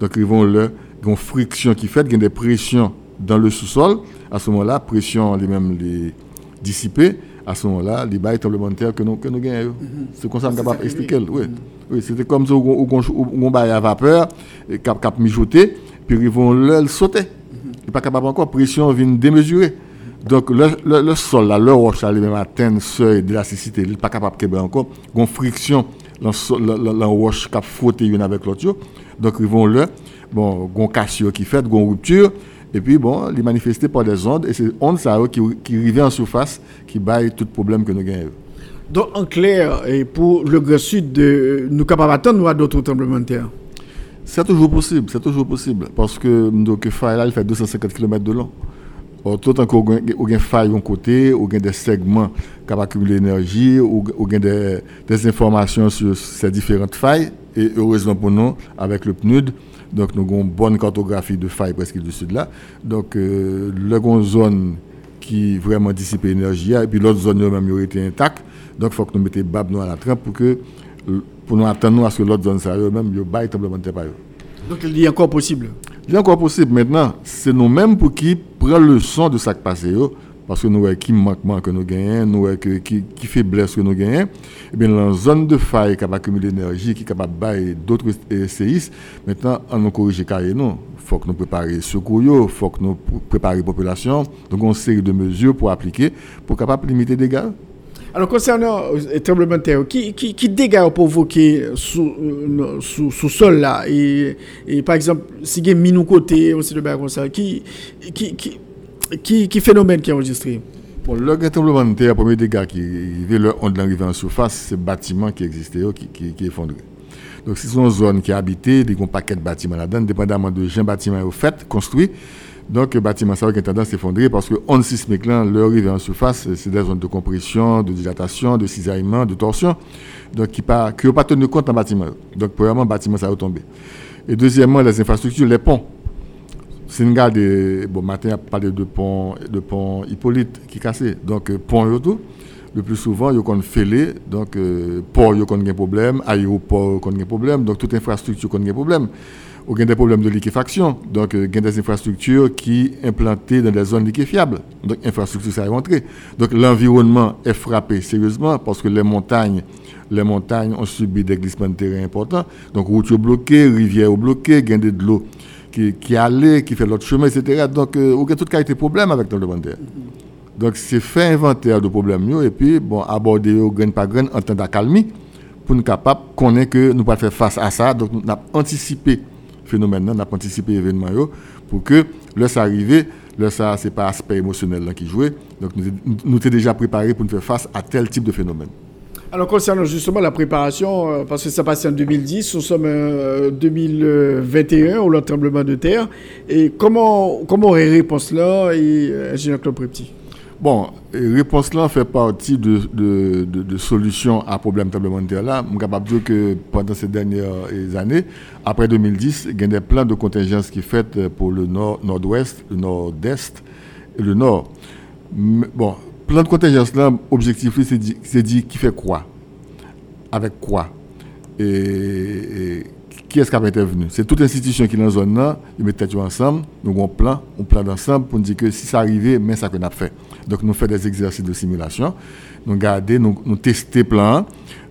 vont le, ils ont friction qui fait, il y a des pressions dans le sous-sol. À ce moment-là, pression les mêmes les dissiper. À ce moment-là, les bails terre que nous, que nous gagnons. C'est comme ça que capable d'expliquer. Oui. oui c'était comme ça, on on bail à vapeur, cap, cap mijoter, puis ils vont le, le sauter. Il n'est pas capable encore, pression vient démesurée. Donc, le, le, le sol, là, le roche, là, lui-même atteint le seuil d'élasticité, il n'est pas capable de québécois encore. Il y a une friction le roche qui a frotté une avec l'autre. Donc, ils vont le, bon, il y a une cassure qui fait, il y a une rupture, et puis, bon, les manifester par des ondes, et c'est ondes ça, qui, qui arrivent en surface, qui baillent tout problème que nous gagnons. Donc, en clair, et pour le Grand Sud, de, nous capables d'attendre à d'autres tremblements de terre C'est toujours possible, c'est toujours possible. Parce que donc, faille il fait 250 km de long. Or, tout encore, il y a faille d'un côté, il y a des segments qui ont accumulé l'énergie, il y a des, des informations sur ces différentes failles. Et heureusement pour nous, avec le PNUD, donc nous avons une bonne cartographie de failles presque du sud là. Donc, euh, le une zone qui vraiment dissipe l'énergie, et puis l'autre zone même aurait été intacte. Donc, il faut que nous mettions bab nous à la trappe pour que pour nous attendre à ce que l'autre zone ça même yo bail tremblement de terre. Donc, il est encore possible. Il est encore possible maintenant, c'est nous-mêmes pour qui prend le son de ça qui passe yo, parce que nous voyons qui manquement que nous gagnons, nous voyons qui, qui faiblesse que nous gagnons, et bien dans la zone de faille qui a accumulé l'énergie, qui est capable d'autres euh, séismes, maintenant on nous corrige carré non. faut que nous préparions secours, il faut que nous préparions la population, donc on série de mesures pour appliquer, pour capable limiter les dégâts. Alors, concernant le tremblement de terre, qui, qui, qui dégâts ont provoqué sous, euh, sous, sous sol là? Et, et par exemple, si il y a minou côté, aussi de comme ça, qui, qui, qui, qui phénomène qui est enregistré? Bon, le tremblement de terre, premier dégât qui est le onde l'arrivée en surface, c'est le bâtiment qui existait, qui, qui, qui effondré. Donc, si c'est une zone qui est habitée, il y a un paquet de bâtiments là-dedans, dépendamment de quel bâtiment est fait, construit. Donc, le bâtiment, ça a une tendance à s'effondrer parce que onde sismique là, leur arrivée en surface, c'est des zones de compression, de dilatation, de cisaillement, de torsion. Donc, qui n'ont pas, pas tenu compte en bâtiment. Donc, premièrement, le bâtiment, ça va tomber. Et deuxièmement, les infrastructures, les ponts. Nous regardons, bon, matin, a parlé de pont, de pont Hippolyte qui est cassé. Donc, euh, pont tout, le plus souvent, il y a qu'on fêlé, donc, euh, port, il y a qu'on a un problème, aéroport, qu'on a un problème, donc, toute infrastructure, qu'on a un problème. Il y a des problèmes de liquéfaction, donc, euh, il y a des infrastructures qui implantées dans des zones liquéfiables. Donc, infrastructure, ça est rentré. Donc, l'environnement est frappé sérieusement parce que les montagnes, les montagnes ont subi des glissements de terrain importants. Donc, routes bloquées, rivières bloquées, a de l'eau qui, allait, qui fait l'autre chemin, etc. Donc, euh, il y a toute qualité de problème avec le de terre. Donc, c'est faire inventaire de problèmes et puis, bon, aborder grain par grain en temps d'accalmie pour nous capables connaître que nous pas faire face à ça. Donc, nous avons anticipé le phénomène, nous avons anticipé l'événement pour que, là, ça arrive, là, ça, c'est pas aspect émotionnel qui jouait. Donc, nous nous étions déjà préparés pour nous faire face à tel type de phénomène. Alors, concernant justement la préparation, euh, parce que ça passé en 2010, nous sommes en euh, 2021, au le tremblement de terre. Et comment, comment aurait réponse là, et euh, ingénieur Claude Prepti Bon, réponse là fait partie de, solutions à problème tremblement de terre là. Je suis capable de dire que pendant ces dernières années, après 2010, il y a des plans de contingence qui sont faits pour le nord, nord-ouest, le nord-est et le nord. Bon, plan de contingence là, objectif, c'est dit, dit qui fait quoi? Avec quoi? Et, qui est-ce qui a intervenu C'est toute institution qui est dans la zone ils mettent ensemble, nous avons un plan, un plan d'ensemble pour nous dire que si ça arrivait, mais ça qu'on a fait. Donc nous faisons des exercices de simulation, nous gardons, nous, nous testons plan,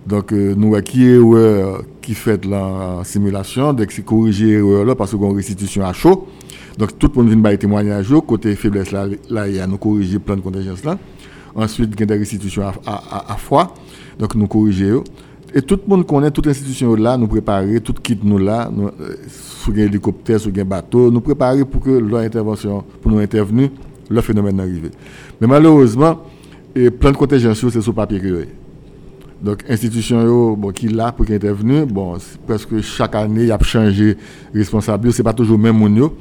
donc euh, nous avons qui erreur qui fait la simulation, donc c'est corriger erreur là parce qu'on a une restitution à chaud. Donc tout le monde vient de témoignage côté faiblesse là, là il y a nous corriger plan de contingence là. Ensuite, il y a des restitutions à, à, froid, donc nous corriger Et tout le monde connaît, toute l'institution là, nous préparer, tout quitte nous là, euh, sous un hélicoptère, sous un bateau, nous préparer pour que leur intervention, pour nous intervenir, le phénomène arrive. Mais malheureusement, et plan de contingence, c'est sur papier donc, institution yo, bon, qui là pour qui intervenu, bon, presque chaque année, il y a changé responsable, c'est pas toujours même yo.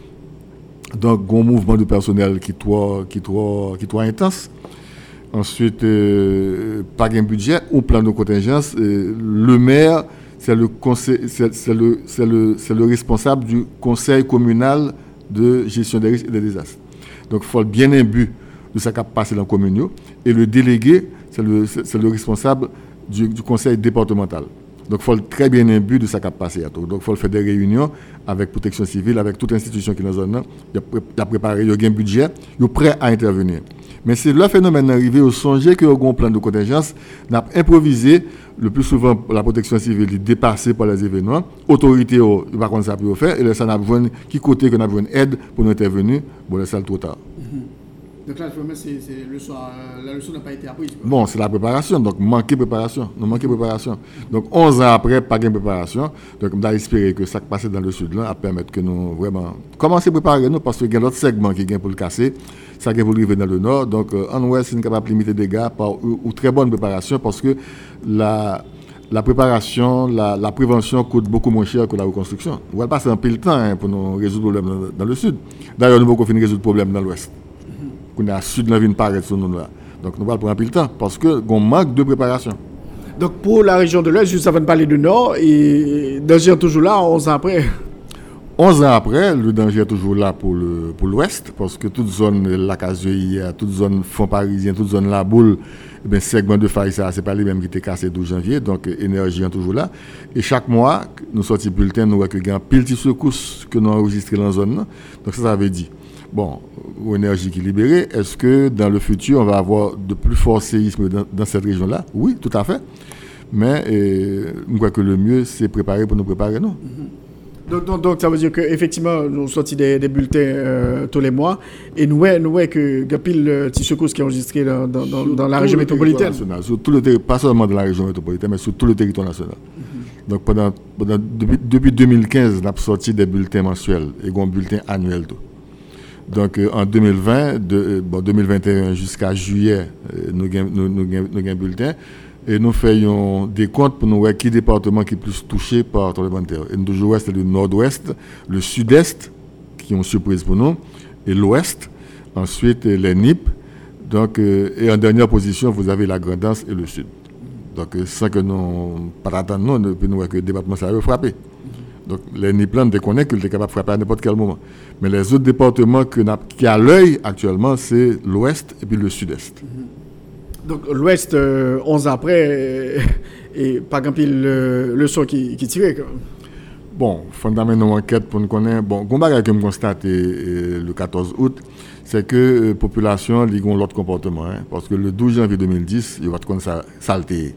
Donc, un mouvement de personnel qui trop, qui trop, qui trop intense. Ensuite, euh, pas un budget ou plan de contingence. euh, le maire, c'est le, le, le, le responsable du conseil communal de gestion des risques et des désastres. Donc, il faut bien imbu de ce qui a passé dans la commune. Et le délégué, c'est le, le responsable du, conseil départemental. Donc, il faut très bien imbu de ce qui tout. Donc, il faut faire des réunions avec protection civile, avec toute institution qui est dans la zone. pré- il a préparé, il a un budget, il est prêt à intervenir. Mais c'est le phénomène arrivé au songer que un plan de contingence n'a improvisé le plus souvent la protection civile est dépassée par les événements. Autorité, oh, il va contre ça pour faire et là ça n'a besoin qui côté que n'a besoin aide pour nous intervenir. Bon là ça trop tard. Donc là, c'est, c'est le soir, euh, la leçon n'a pas été apprise. Bon, c'est la préparation, donc manquer préparation. Nous manquons préparation. Donc 11 ans après, pas de préparation. Donc on doit espérer que ça qui passe dans le sud là, a permettre que nous vraiment commencer à préparer nous parce qu'il y a d'autres segments qui viennent pour le casser, ça qui pour arriver dans le nord. Donc euh, en ouest, c'est capable de limiter des dégâts par ou, très bonne préparation parce que la la préparation, la, la prévention coûte beaucoup moins cher que la reconstruction. On va passer un peu le temps hein, pour nous résoudre le problème dans, le sud. D'ailleurs, nous avons fini résoudre le problème dans l'ouest est à sud la ville paraître sur nous là. Donc nous allons prendre un peu le temps parce qu'on manque de préparation. Donc pour la région de l'Ouest, juste avant de parler du Nord, et danger est toujours là, 11 ans après. 11 ans après, le danger est toujours là pour le pour l'ouest parce que toute zone la hier, toute zone fond parisien, toute zone la boule, eh ben segment de faille ça c'est pas les mêmes qui étaient cassés le 12 janvier donc énergie est toujours là et chaque mois nous sortons bulletin nous voyons que gain pile de secousses que nous enregistré dans la zone. Donc ça ça veut dire bon, énergie qui est libérée, est-ce que dans le futur, on va avoir de plus forts séismes dans, cette région-là? Oui, tout à fait. Mais euh, je crois que le mieux, c'est préparer pour nous préparer, non? Donc, donc, donc, ça veut dire qu'effectivement, nous sortons des, des bulletins euh, tous les mois et nous voyons nous que il y a pile de petits secousses qui est enregistré dans, dans, dans, dans la région métropolitaine. national, sur tout le terri- pas seulement dans la région métropolitaine, mais sur tout le territoire national. Donc pendant, pendant- depuis, depuis 2015, on a sorti des bulletins mensuels et un bulletin annuel. Tout. Donc euh, en 2020, de, euh, bon, 2021 jusqu'à juillet, euh, nous avons nous, nous, nous gain bulletin et nous faisons des comptes pour nous voir qui département qui est plus touché par le tremblement de terre. Et nous toujours c'est le nord-ouest, le sud-est qui ont surprise pour nous et l'ouest, ensuite euh, les NIP. Donc, euh, et en dernière position, vous avez la Grandance et le Sud. Donc, euh, sans que nous pas attendre, nous, nous voyons que le département ça a frappé. Donc, les NIPLAN déconnent qu'ils étaient capables de frapper à n'importe quel moment. Mais les autres départements qui a l'œil actuellement, c'est l'Ouest et puis le Sud-Est. Donc l'Ouest, euh, 11 ans après, euh, et pas grand pile le, le son qui, qui tirait. Bon, fondamentalement, enquête pour nous connaître. Bon, bagage que je constate euh, le 14 août, c'est que la population a l'autre comportement. hein. parce que le 12 janvier 2010, il va te saleté.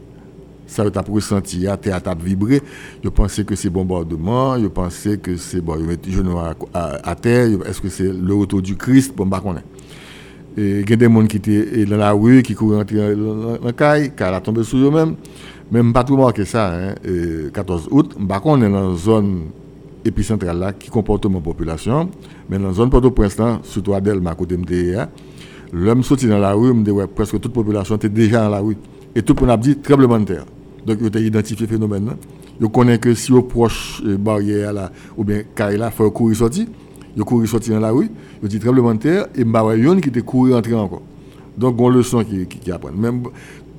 Ça, tu as ressenti, à terre a vibré. Je pensais que c'est bombardement, je pensais que c'est bon, les genoux à, à- à terre. Est-ce que c'est le retour du Christ? Bon, bah, qu'on est. Il y a des gens qui étaient dans la rue, qui couraient dans la caille, car a tombé sur eux-mêmes. Même pas tout marqué ça, hein. Et 14 août, on est dans une zone épicentrale qui comporte mon population, mais dans la zone Port-au-Prince, surtout à Delma, à côté de MTA, l'homme sorti dans la rue, me dit, ouais, presque toute la population était déjà dans la rue. Et tout le monde a dit tremblement de terre. Donc, ils ont identifié le phénomène. là. Ils connaissent que si on proche euh, barrière là, ou bien caille là, il faut courir sortir. Ils couru sortir dans la rue, ils dit tremblement de terre, et m'a yon qui était couru entrer encore. Donc, on leçon qui, qui, qui apprennent. Même,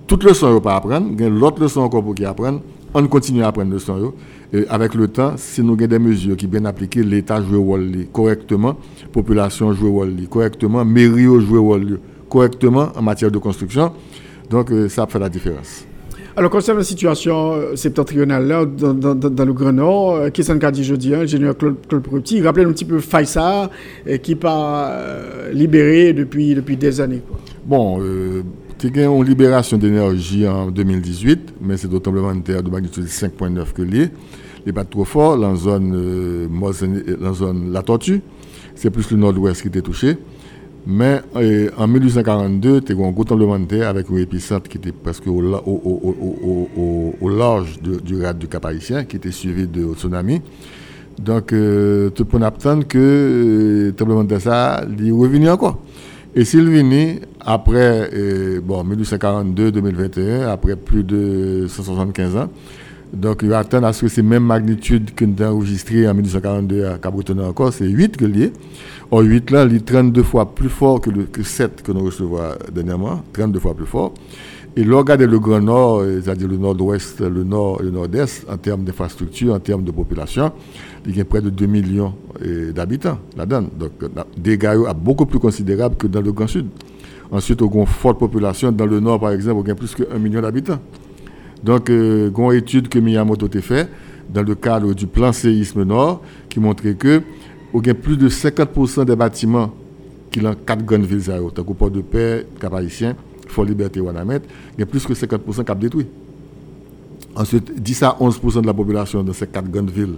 toute leçon, ils pas apprendre, il y a l'autre leçon encore pour qu'ils apprennent. On continue à apprendre leçon. Et avec le temps, si nous avons des mesures qui bien appliquées, l'État joue le rôle correctement, population joue le rôle correctement, mairie joue le rôle correctement en matière de construction. Donc, euh, ça fait la différence. Alors, concernant la situation euh, septentrionale là, dans, le Nord, euh, qu'est-ce qu'on a dit jeudi, hein, ingénieur Claude, Claude Proupti, rappelez un petit peu Faïsa, euh, qui pas euh, libéré depuis, depuis des années. Bon, euh, tu as une libération d'énergie en 2018, mais c'est d'autant tremblement de terre de magnitude 5.9 que lié. Il n'est pas trop fort dans la zone, dans la zone La Tortue. C'est plus le nord-ouest qui était touché. Mais euh, en 1842, tu as eu un gros tremblement de terre avec un épicentre qui était presque au, la- au, au, au, au, au, au, au large du rade du Cap Haïtien, qui était suivi de tsunami. Donc, euh, tout le monde attend que le tremblement de terre, ça, il revenu encore. Et s'il venu après, euh, bon, 1842-2021, après plus de 175 ans, donc il attend à ce que ces mêmes magnitudes que nous avons enregistrées en 1942 à Cap-Breton encore, c'est 8 que lié. Or, 8 là, il est 32 fois plus fort que, le, que 7 que nous recevons dernièrement, 32 fois plus fort. Et là, regardez le Grand Nord, euh, c'est-à-dire le Nord-Ouest, le Nord et le Nord-Est, en termes d'infrastructure, en termes de population, il y a près de 2 millions euh, d'habitants là-dedans. Donc, euh, des à beaucoup plus considérables que dans le Grand Sud. Ensuite, on a une forte population. Dans le Nord, par exemple, on a plus que 1 million d'habitants. Donc, euh, une étude que Miyamoto a fait dans le cadre du plan séisme Nord qui montrait que on a plus de 50% des bâtiments qui ont quatre grandes villes, tant que Port de Paix, Cap Haïtien, Fort Liberté, Wanamet, il y a plus que 50% qui ont détruit. Ensuite, 10 à 11% de la population de ces quatre grandes villes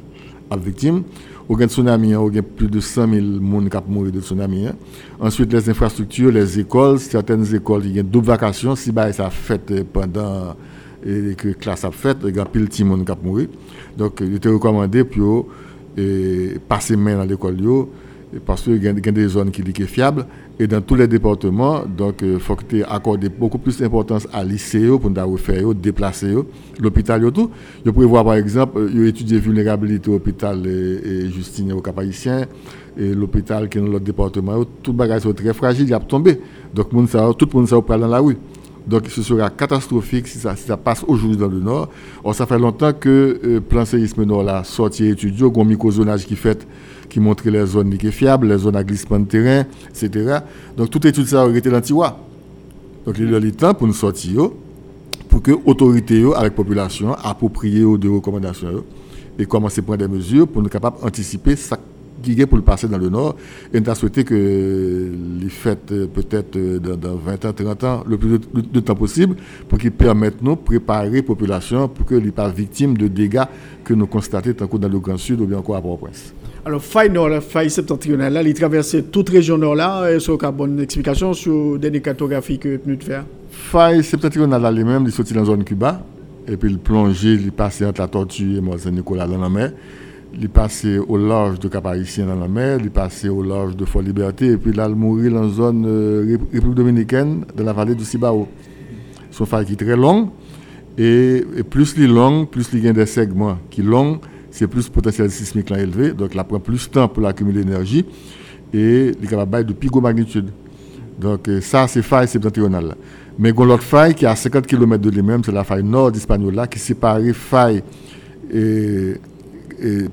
a victime. Au gain de tsunami, il y a plus de 100 000 personnes qui ont mouru de tsunami. hein. Ensuite, les infrastructures, les écoles, certaines écoles, il y a une double vacation. Si ça a fait euh, pendant et que classe a fait, il y a pile de monde qui a mouru. Donc, il était recommandé pour euh, passer main dans l'école parce qu'il y a des zones qui sont fiables. Et dans tous les départements, donc, il faut que tu accordes beaucoup plus d'importance à lycée pour nous refaire, déplacer l'hôpital et tout. Je voir par exemple, euh, étudier vulnérabilité hôpital et, et Justine au Cap et l'hôpital qui est dans l'autre département, tout le bagage est très fragile, il a tombé. Donc tout le monde ça va dans la rue. Donc ce sera catastrophique si ça, passe aujourd'hui dans le nord. Or, ça fait longtemps que le plan séisme nord là sorti étudié, y a un microzonage qui fait qui montre les zones qui sont fiables, les zones à glissement de terrain, etc. Donc toute étude ça aurait été dans tiroir. Donc il y a le temps pour nous sortir pour que l'autorité avec la population approprier aux des recommandations et commencer à prendre des mesures pour nous capables d'anticiper ça qui est pour le passer dans le nord. Et nous avons souhaité que les fêtes euh, peut-être euh, dans, dans 20 ans, 30 ans, le plus de, de temps possible, pour qu'ils permettent nous de préparer la population pour qu'elle ne pas victime de dégâts que nous constatons tant que dans le Grand Sud ou bien encore à Port-au-Prince. Alors, faille nord, faille septentrionale, là, il traverse toute région nord là. Est-ce qu'il y a une bonne explication sur des cartographies que vous de faire? Faille septentrionale là lui-même, il sorti dans la zone Cuba, et puis il plongeait, il passait entre la Tortue et Mont-Saint-Nicolas dans la mer. Il passait au large de Cap dans la mer, il passait au large de Fort Liberté, et puis là, il mourit dans la zone euh, Rép- République dominicaine, dans la vallée du Cibao. Son faille qui est très long, et, plus il est long, plus il y a des segments qui sont longs, c'est plus potentiel sismique là élevé, donc il prend plus de temps pour accumuler l'énergie, et il est capable de plus gros magnitude. Donc euh, ça, c'est faille septentrionale. Mais il y a l'autre faille qui est à 50 km de lui-même, c'est la faille nord d'Hispaniola, qui sépare faille et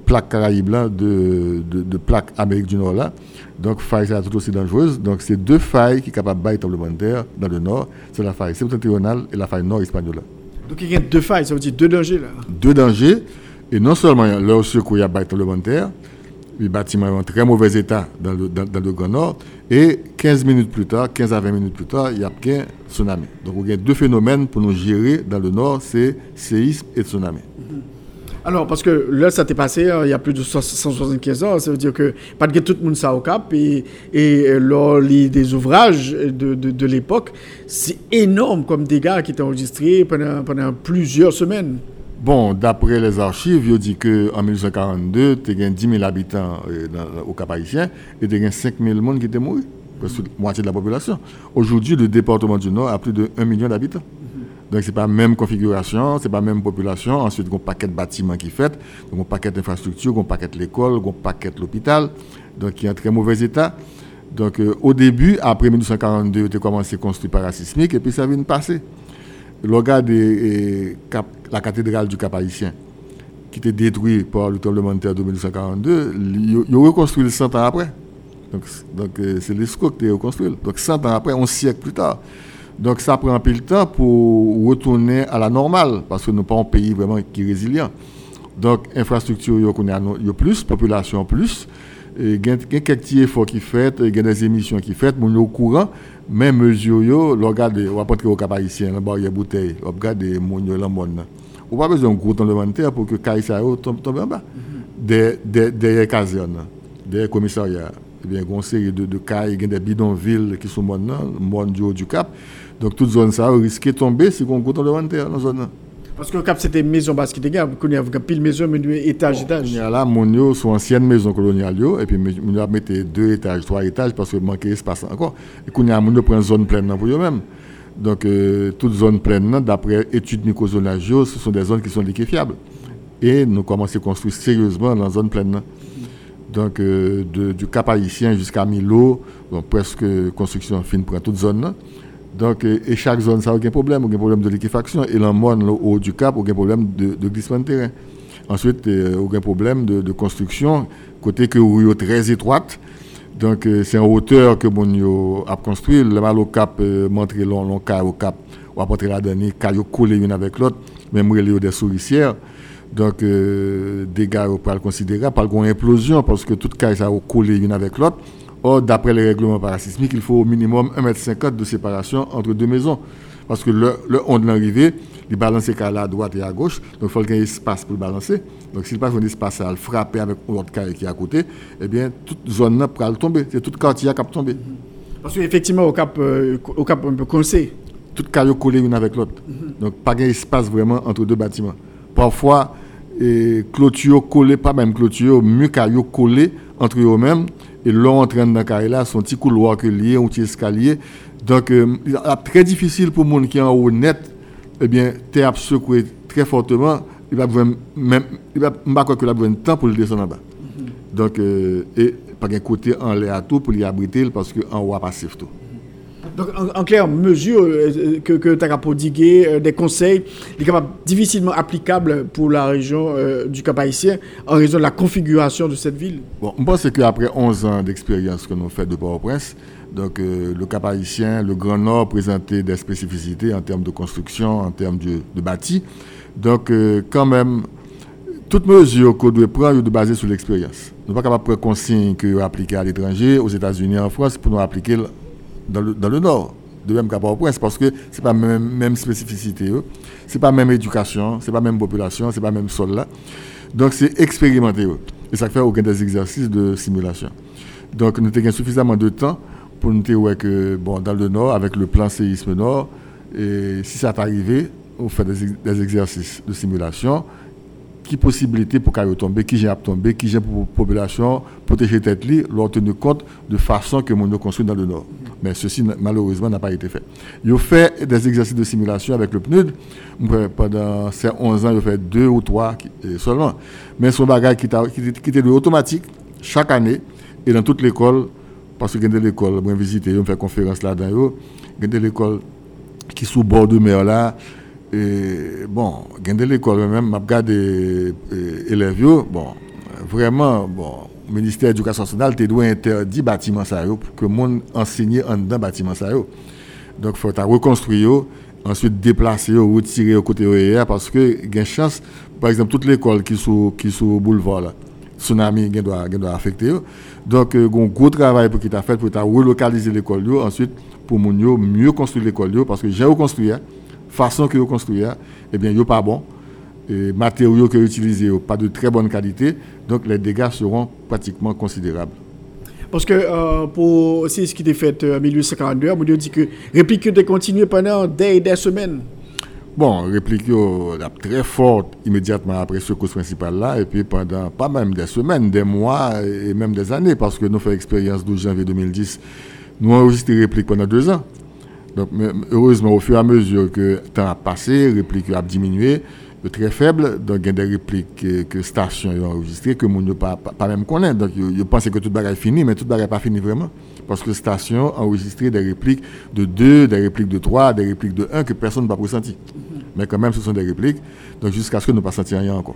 plaque Caraïbe là, de, de, de plaque Amérique du Nord là. Donc faille c'est tout aussi dangereuse. Donc c'est deux failles qui sont capables de bailler tremblement de terre dans le nord. C'est la faille septentrionale et la faille nord Hispaniola. Donc, il y a deux failles, ça veut dire deux dangers là. Deux dangers. Et non seulement leur secours, il y a baille tremblement de terre, les bâtiments sont en très mauvais état dans le, dans, dans le Grand Nord. Et 15 minutes plus tard, 15 à 20 minutes plus tard, il y a un tsunami. Donc, il y a deux phénomènes pour nous gérer dans le Nord, c'est séisme et tsunami. Alors, parce que là, ça t'est passé hein, il y a plus de 175 ans, ça veut dire que pas de tout le monde ça au cap, et, et euh, lors les- des ouvrages de, de, l'époque, c'est énorme comme dégâts qui étaient enregistrés pendant, pendant plusieurs semaines. Bon, d'après les archives, il dit qu'en 1942, tu as 10 000 habitants euh, au Cap Haïtien et tu as 5 000 personnes qui étaient morts, presque la moitié de la population. Aujourd'hui, le département du Nord a plus de 1 million d'habitants. Donc, ce n'est pas la même configuration, ce n'est pas la même population. Ensuite, il y a un paquet de bâtiments qui fait, donc un paquet d'infrastructures, un paquet de l'école, un paquet de l'hôpital, donc qui est en très mauvais état. Donc, euh, au début, après 1942, tu as commencé à construire parasismique et puis ça vient de passer. Le de la cathédrale du Cap Haïtien, qui était détruite par le tremblement de terre de 1942, ils ont reconstruit 100 ans après. Donc, donc euh, c'est l'ESCO qui a reconstruit. Donc 100 ans après, un siècle plus tard. Donc ça prend un peu de temps pour retourner à la normale, parce que nous pas un pays vraiment qui est résilient. Donc infrastructure, il y a plus, population plus, il y a quelques efforts qui fait, il y a des émissions qui fait, on est au courant, mais mesure le regarde, on va prendre au cap haïtien, la barrière bouteille, on regarde mon yo la monde. On pas besoin d'un gros tremblement de pour que Kaïsa tombe, tombe en bas. Des des des casernes, des commissariats, eh il y a une série de, de cas, il y a des bidonvilles qui sont morts du haut du cap. Donc, toute zone ça risque de tomber si on terre dans la zone. Parce que cap c'était maison basse qui était gars, vous avez pile maison mais étage étage. Il y a là mon yo sont anciennes maisons coloniales yo, et puis mon a mettre deux étages, trois étages parce que manquait espace encore. Et qu'on y a mon prend zone pleine pour eux même. Donc euh, toute zone pleine d'après études microzonage ce sont des zones qui sont liquéfiables. Et nous commençons à construire sérieusement dans la zone pleine. Donc euh, de, du Cap Haïtien jusqu'à Milo, donc presque construction fine pour toute zone. Donc, et chaque zone, ça a aucun problème, aucun problème de liquéfaction. Et dans le haut du cap, aucun problème de, glissement de terrain. Ensuite, euh, aucun problème de, construction, côté que est très étroite. Donc, euh, c'est en hauteur que bon a construit. Le mal au cap, euh, montrer long, long au cap, ou à porter la dernière, caillou collé une avec l'autre, même il y a des souricières. Donc, euh, dégâts pas le considérer, par une implosion, parce que toute caille, ça a collé une avec l'autre. Or, d'après les règlements parasismiques, il faut au minimum 1,50 m de séparation entre deux maisons. Parce que le, le onde l'arrivée, il balance à à droite et à gauche, donc il faut qu'il y ait un espace pour le balancer. Donc s'il passe un espace à le frapper avec l'autre carré qui est à côté, eh bien, toute zone là peut tomber. C'est tout quartier qui peut tomber. Parce qu'effectivement, au cap, euh, au cap un peu coincé. Tout carré collé l'une avec l'autre. Donc pas d'espace vraiment entre deux bâtiments. Parfois, et clôture collée, pas même clôture, mieux caillou collé entre eux-mêmes et l'on entraîne dans carré là son petit couloir que lié un petit escalier. Donc euh, très difficile pour monde qui est en haut net eh bien terre secoué très fortement. Il va même il va pas que la besoin de temps pour le descendre en bas. Mm-hmm. donc euh, et par un côté en l'air à tout pour l'y abriter parce que en haut pas safe tout donc, en, clair, mesure euh, que, que tu as prodigué, euh, des conseils, les capables difficilement applicables pour la région euh, du Cap haïtien en raison de la configuration de cette ville Bon, je pense qu'après 11 ans d'expérience que nous faisons de Port-au-Prince, donc le Cap haïtien, le Grand Nord présentait des spécificités en termes de construction, en termes de, de bâti. Donc, quand même, toute mesure qu'on doit prendre doit baser sur l'expérience. Nous ne sommes pas capables de prendre consigne que appliquer à l'étranger, aux États-Unis, en France, pour nous appliquer dans le, dans le nord, de même qu'à Port-au-Prince, parce que ce n'est pas la même, même spécificité, ce n'est pas la même éducation, ce n'est pas la même population, ce n'est pas même sol là. Donc c'est expérimenté. Et ça fait aucun des exercices de simulation. Donc nous avons suffisamment de temps pour nous dire que bon, dans le nord, avec le plan séisme nord, et si ça est arrivé, on fait des exercices de simulation qui possibilité pour qu'elle tombe, qui j'ai tomber, qui j'ai pour population protéger tête li, leur tenir compte de façon que mon construit dans le nord. Mais ceci malheureusement n'a pas été fait. Ils ont fait des exercices de simulation avec le PNUD pendant ces 11 ans, ils ont fait deux ou trois seulement. Mais son bagage qui, qui, était automatique chaque année et dans toute l'école parce que dans l'école, moi visité, on fait conférence là-dedans, il y a l'école qui sous bord de mer là et bon, de l'école même, m'a regardé élèves, bon, vraiment, bon, le ministère de l'Éducation nationale doit interdire bâtiment ça pour que le monde enseigne en dedans bâtiment Donc il faut reconstruire ensuite déplacer retirer au côté OER parce que y a une chance par exemple toute l'école qui sont qui sont boulevard là tsunami doit doit affecter donc il y a un gros travail pour qui t'a fait pour relocaliser l'école ensuite pour mieux construire l'école parce que j'ai reconstruit hein façon que vous construisez, eh bien, n'est pas bon. Et matériaux que vous utilisez, pas de très bonne qualité. Donc, les dégâts seront pratiquement considérables. Parce que euh, pour ce qui était fait euh, en 1842, on dit que réplique de continuer pendant des, des semaines. Bon, réplique très forte immédiatement après ce cours principal là, et puis pendant pas même des semaines, des mois et même des années, parce que nous faisons expérience 12 janvier 2010. Nous avons enregistré réplique pendant deux ans. Donc, heureusement, au fur et à mesure que le temps a passé, les répliques ont diminué, de très faible. Donc, il y a des répliques que, que stations ont enregistrées que ne pas, pas, même connaître. Donc, je pense que tout le est fini, mais tout le n'est pas fini vraiment. Parce que stations ont enregistré des répliques de 2, des répliques de 3, des répliques de 1 que personne n'a pas ressenti. Mais quand même, ce sont des répliques. Donc, jusqu'à ce que nous ne pas rien encore.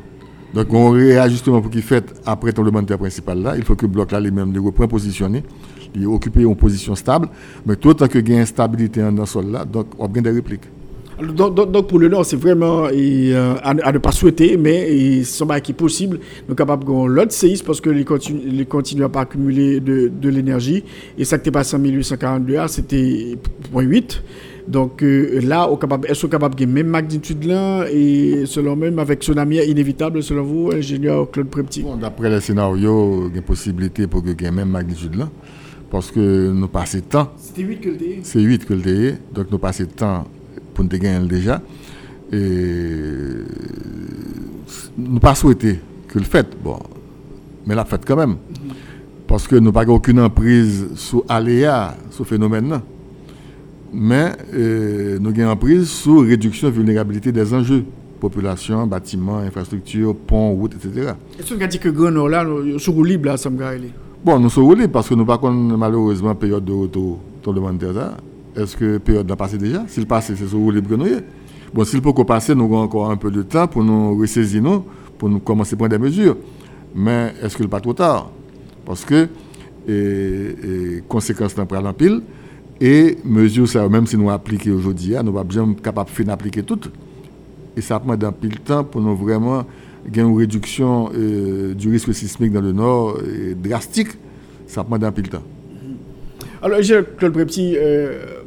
Donc, on réajustement pour qu'il fait après le de terre principal là, il faut que le bloc là, les mêmes, les reprend positionner il est occupé en position stable, mais tout autant que il y a instabilité dans le sol là, donc on a bien des répliques. Donc, donc, pour le Nord, c'est vraiment euh, à, ne pas souhaiter, mais c'est qui est possible. Nous sommes capables de l'autre séisme parce que les continue, continue à pas accumuler de, de l'énergie. Et ça qui est passé en 1842, c'était 0.8. Donc euh, là, est-ce qu'on est capable de même magnitude là et selon même avec tsunami inévitable selon vous, ingénieur Claude Prepti bon, D'après les scénarios, il y a une possibilité pour que ait même magnitude là parce que nous passons temps. C'était 8 que le C'est 8 que le donc nous passons temps pour nous gagner déjà. Et nous pas souhaité que le fait, bon, mais la fait quand même. Parce que nous n'avons aucune emprise sur aléa, sur phénomène. là. Mais euh, nous avons une emprise sur réduction de vulnérabilité des enjeux. Population, bâtiments, infrastructures, ponts, routes, etc. Est-ce qu'on a dit que Nord là, sur libre là, ça me. Bon, nous sommes roulés parce que nous pas connaissons malheureusement période de retour de. Est-ce que période a passé déjà? Si le passé, c'est sur roulé pour nous. Bon, s'il peut qu'on passe, nous avons encore un peu de temps pour nous ressaisir, nous, pour nous commencer à prendre des mesures. Mais est-ce que le pas trop tard? Parce que et, et, conséquences d'un en pile et mesures, ça, même si nous appliquons aujourd'hui, hein, nous ne sommes pas capables de faire appliquer toutes. Et ça prend un pile temps pour nous vraiment gagner une réduction euh, du risque sismique dans le nord euh, drastique. Ça prend un pile temps. Alors, Claude Prepti, euh,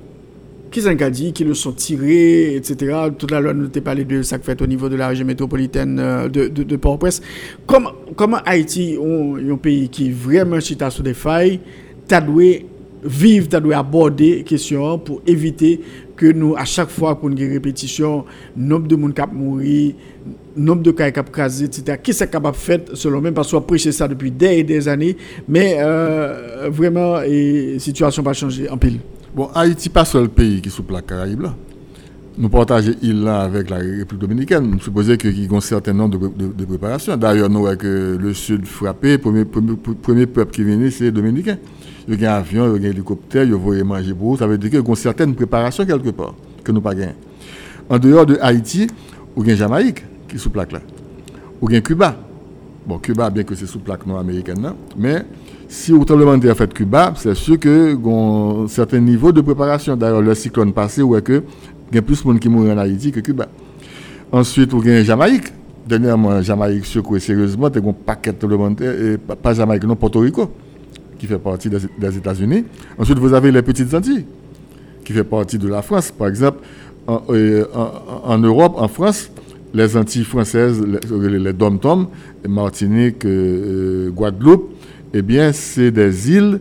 qui s'en a dit, qui le sont tirés, etc. Tout à l'heure, nous t'ai parlé de ça que fait au niveau de la région métropolitaine euh, de, Port-au-Prince. Comment, comment Haïti, un pays qui vraiment chita sur des failles, t'as doué vivre, t'as doué aborder la question pour éviter que nous, à chaque fois pour une répétition, nombre de monde qui a mouru, nombre de cas crasé, etc. Qui c'est capable de faire, selon même, parce qu'on prêché ça depuis des et des années, mais euh, vraiment, la situation va changer en pile. Bon, Haïti pas seul pays qui est sous la Caraïbe là. Nous partageons île là avec la République dominicaine. Nous supposons qu'il y a un certain nombre de, de, de préparations. D'ailleurs, nous voyons que le Sud frappé, le premier, premier, premier peuple qui vient, c'est les Dominicains. Il y a un avion, il y a un hélicoptère, il y a manger pour. Ça veut dire qu'il y a une certaine préparation quelque part que nous pas gagné. En dehors de Haïti, il y a Jamaïque qui sous plaque là. Ou bien Cuba. Bon, Cuba, bien que c'est sous plaque nord-américaine, là, mais si au tremblement fait Cuba, c'est sûr que un certain niveau de préparation. D'ailleurs, le cyclone passé, est que il y a plus de monde qui mourent en Haïti que Cuba. Ensuite, il y a Jamaïque. Dernièrement, Jamaïque secoué sérieusement, il y a un paquet de tremblement de terre, et pas- Jamaïque, non, Porto Rico, qui fait partie des, États-Unis. Ensuite, vous avez les petites Antilles, qui fait partie de la France. Par exemple, en, euh, Europe, en France, les Antilles françaises, les, les Dom-Tom, Martinique, euh, euh, Guadeloupe, eh bien, c'est des îles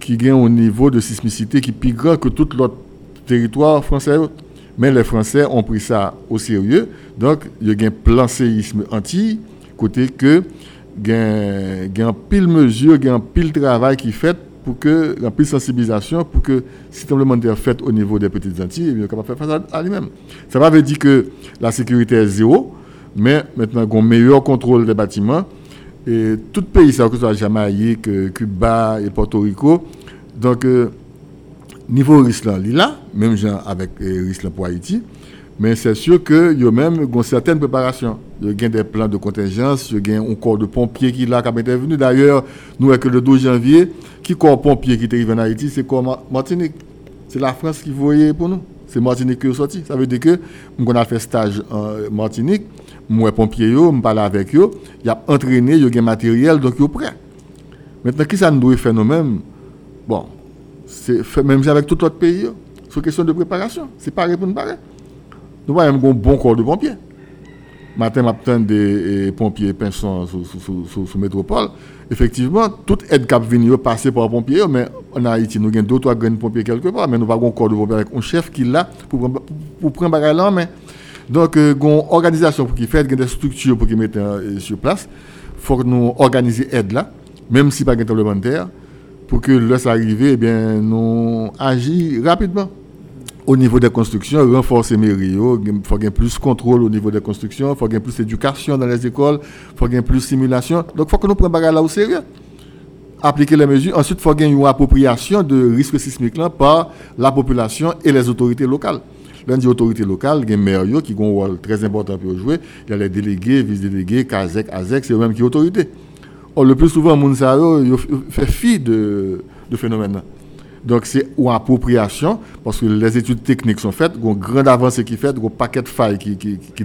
qui ont un niveau de sismicité qui est plus grand que tout l'autre territoire français. Mais les Français ont pris ça au sérieux. Donc, il y a un plan séisme anti, côté que il y a pile mesure, il y pile travail qui est fait pour que, un pile sensibilisation pour que si tremblement de terre fait au niveau des petites Antilles, il est capable de faire face à, lui-même. Ça ne veut dire que la sécurité est zéro, mais maintenant, un meilleur contrôle des bâtiments. Et tout pays, ça que ce soit Jamaïque, Cuba et Porto Rico. Donc, euh, niveau risque là, il est même genre avec euh, risque pour Haïti. Mais c'est sûr qu'il y a même une certaine préparation. Il y des plans de contingence, il y a un corps de pompiers qui est là, qui a intervenu. D'ailleurs, nous, avec le 12 janvier, qui corps pompier qui est arrivé en Haïti, c'est corps Ma- Martinique. C'est la France qui voyait pour nous. C'est Martinique qui est sorti. Ça veut dire que, nous, on a fait stage en Martinique, moi, pompier, yo, je parle avec eux, il a entraîné, il a matériel, donc sont prêts. Maintenant, qui ça nous doit faire nous-mêmes? Bon, c'est même avec tout autre pays. yo. C'est une question de préparation. C'est pareil pour nous pareil. Nous avons un bon corps de pompiers. Matin, matin, des eh, pompiers pinçons sous, sous, métropole. Effectivement, toute aide qui vient passer par pompiers, mais en Haïti, nous avons deux ou trois grands pompiers quelque part, mais nous avons un corps de pompiers avec un chef qui est là pour, prendre- pour prendre bagage là en main. Donc, euh, une organisation pour qu'il fait, des structures pour qu'il mette euh, sur place. Il faut que nous organiser aide là, même si pas de de terre, pour que laisse arriver, eh nous agir rapidement. Au niveau des constructions, renforcer les mairies, il faut qu'il plus de contrôle au niveau des constructions, il faut qu'il plus d'éducation dans les écoles, il faut qu'il plus de simulation. Donc, il faut que nous prenions là au sérieux appliquer les mesures. Ensuite, il faut qu'il y ait une appropriation de risque sismique là par la population et les autorités locales. L'un des autorités locales, il y a des maires qui ont un rôle très important pour jouer. Il y a les délégués, vice-délégués, CASEC, ASEC, c'est eux-mêmes qui sont autorités. Or, le plus souvent, les gens fait fi de, de phénomène. Donc, c'est une appropriation, parce que les études techniques sont faites, il y a une grande avancée qui est faite, il y a un paquet de failles qui, qui, qui.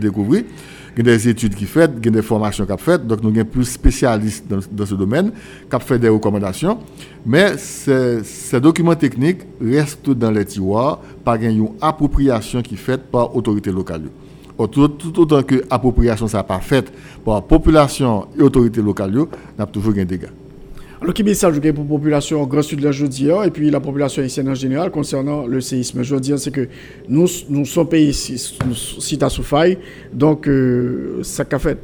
Il y a des études qui sont faites, il y a des formations qui sont faites, donc nous avons plus spécialistes dans, ce domaine, qui fait des recommandations. Mais ces, documents techniques restent dans les tiroirs par une appropriation qui est faite par autorité locale. Tout, tout autant que l'appropriation n'est pas faite par population et autorité locale, il y a toujours des dégâts. Alors, qui message avez pour la population Grand Sud de la Jodie et puis la population haïtienne en général concernant le séisme? Je veux dire, c'est que nous, nous sommes pays site à sous faille, donc euh, ça qu'a fait?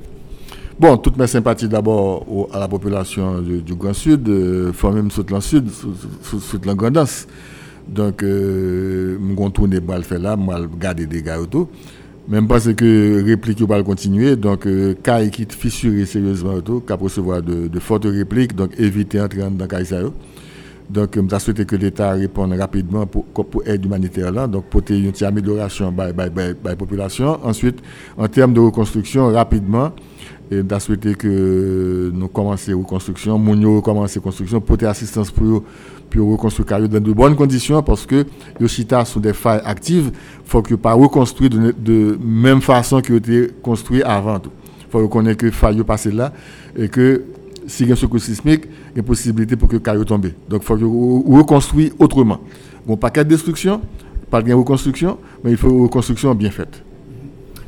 Bon, toutes mes sympathies d'abord à la population du, Grand Sud, euh, même sur le Sud, sur, sur le Grand Danse. Donc, euh, je vais tourner le faire là, je vais garder des gars autour. Même parce que réplique va continuer, donc euh, Kai qui fissuré sérieusement autour, qui recevoir de, de fortes répliques, donc éviter d'entrer dans Kai yo. Donc, je souhaité que l'État réponde rapidement pour, pour aide humanitaire là, donc ait une amélioration par la population. Ensuite, en termes de reconstruction, rapidement, et je souhaité que nous commencions la reconstruction, nous commencer la construction, pour ter assistance pour eux, pour reconstruire dans de bonnes conditions, parce que les chita sont des failles actives, il faut que pas reconstruire de, de même façon qu'ils été construits avant tout. Il faut reconnaître que failles passé là, et que si il y a un secours sismique, il y a une possibilité pour que caillou tombe. Donc, il faut reconstruire autrement. Bon, pas qu'à destruction, pas de reconstruction, mais il faut une reconstruction bien faite.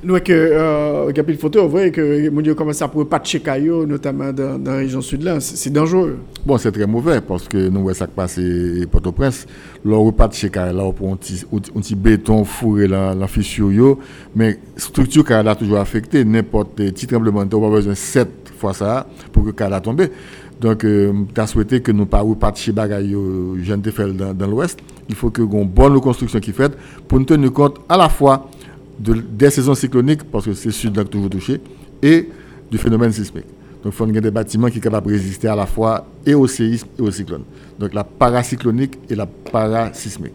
Nous, que, euh, Gabriel Photo, on voit que mon Dieu commence à pouvoir patcher caillou, notamment dans, la région sud là. C'est dangereux. Bon, c'est très mauvais parce que nous ça passe à Port-au-Prince. Là, on de chez là, on prend un petit, béton fourré dans la fissure, mais structure car a toujours affecté. N'importe petit tremblement de terre, on a besoin de 7 fois ça pour que car tombe. Donc, euh, tu as souhaité que nous ne pas de chez bagaille, yo, je ne fait dans, dans l'ouest. Il faut que une bonne reconstruction qui faite pour nous tenir compte à la fois de, des saisons cycloniques, parce que c'est sud là que toujours touché, et du phénomène sismique. Donc, il faut des bâtiments qui sont capables de résister à la fois et au séisme et au cyclone. Donc, la paracyclonique et la parasismique.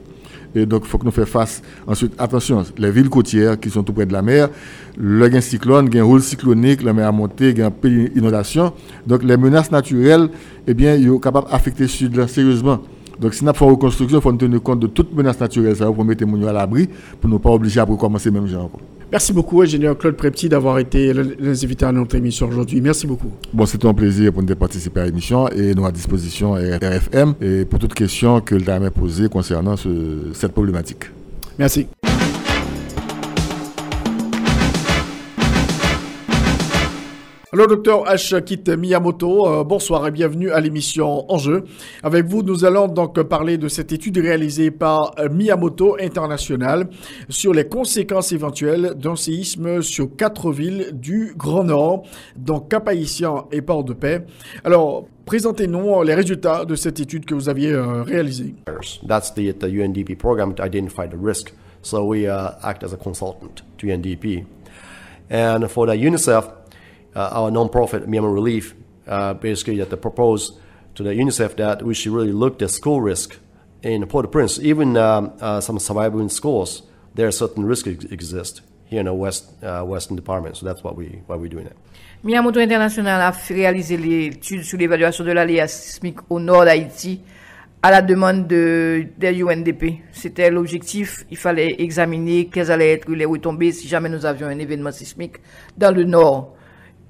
Et donc, il faut que nous fassions face. Ensuite, attention, les villes côtières qui sont tout près de la mer, le gain cyclone, un rôle cyclonique, la mer a un peu d'inondation. Donc, les menaces naturelles, eh bien, ils sont capables d'affecter le sud là, sérieusement. Donc, si nous faisons une reconstruction, il faut nous tenir compte de toutes menaces naturelles, ça va pour mettre les à l'abri, pour ne pas obliger à recommencer même genre. encore. Merci beaucoup, ingénieur Claude Prepti, d'avoir été invités à notre émission aujourd'hui. Merci beaucoup. Bon, c'était un plaisir pour nous de participer à l'émission et nous à disposition RFM et pour toute question que le dame posée concernant ce- cette problématique. Merci. Alors, docteur H. Kit Miyamoto, euh, bonsoir et bienvenue à l'émission Enjeu. Avec vous, nous allons donc parler de cette étude réalisée par euh, Miyamoto International sur les conséquences éventuelles d'un séisme sur quatre villes du Grand Nord, donc Cap-Haïtien et Port-de-Paix. Alors, présentez-nous les résultats de cette étude que vous aviez euh, réalisée. UNDP uh, UNDP. UNICEF, uh, our nonprofit Myanmar Relief, uh, basically that they proposed to the UNICEF that we should really look at school risk in Port-au-Prince. Even um, uh, some surviving schools, there are certain risks ex- exist here in the West uh, Western Department. So that's what we why we're doing it. Miyamoto International a fait réaliser l'étude sur l'évaluation de l'aléa sismique au nord d'Haïti à la demande de, des UNDP. C'était l'objectif. Il fallait examiner quelles allaient être les retombées si jamais nous avions un événement sismique dans le nord.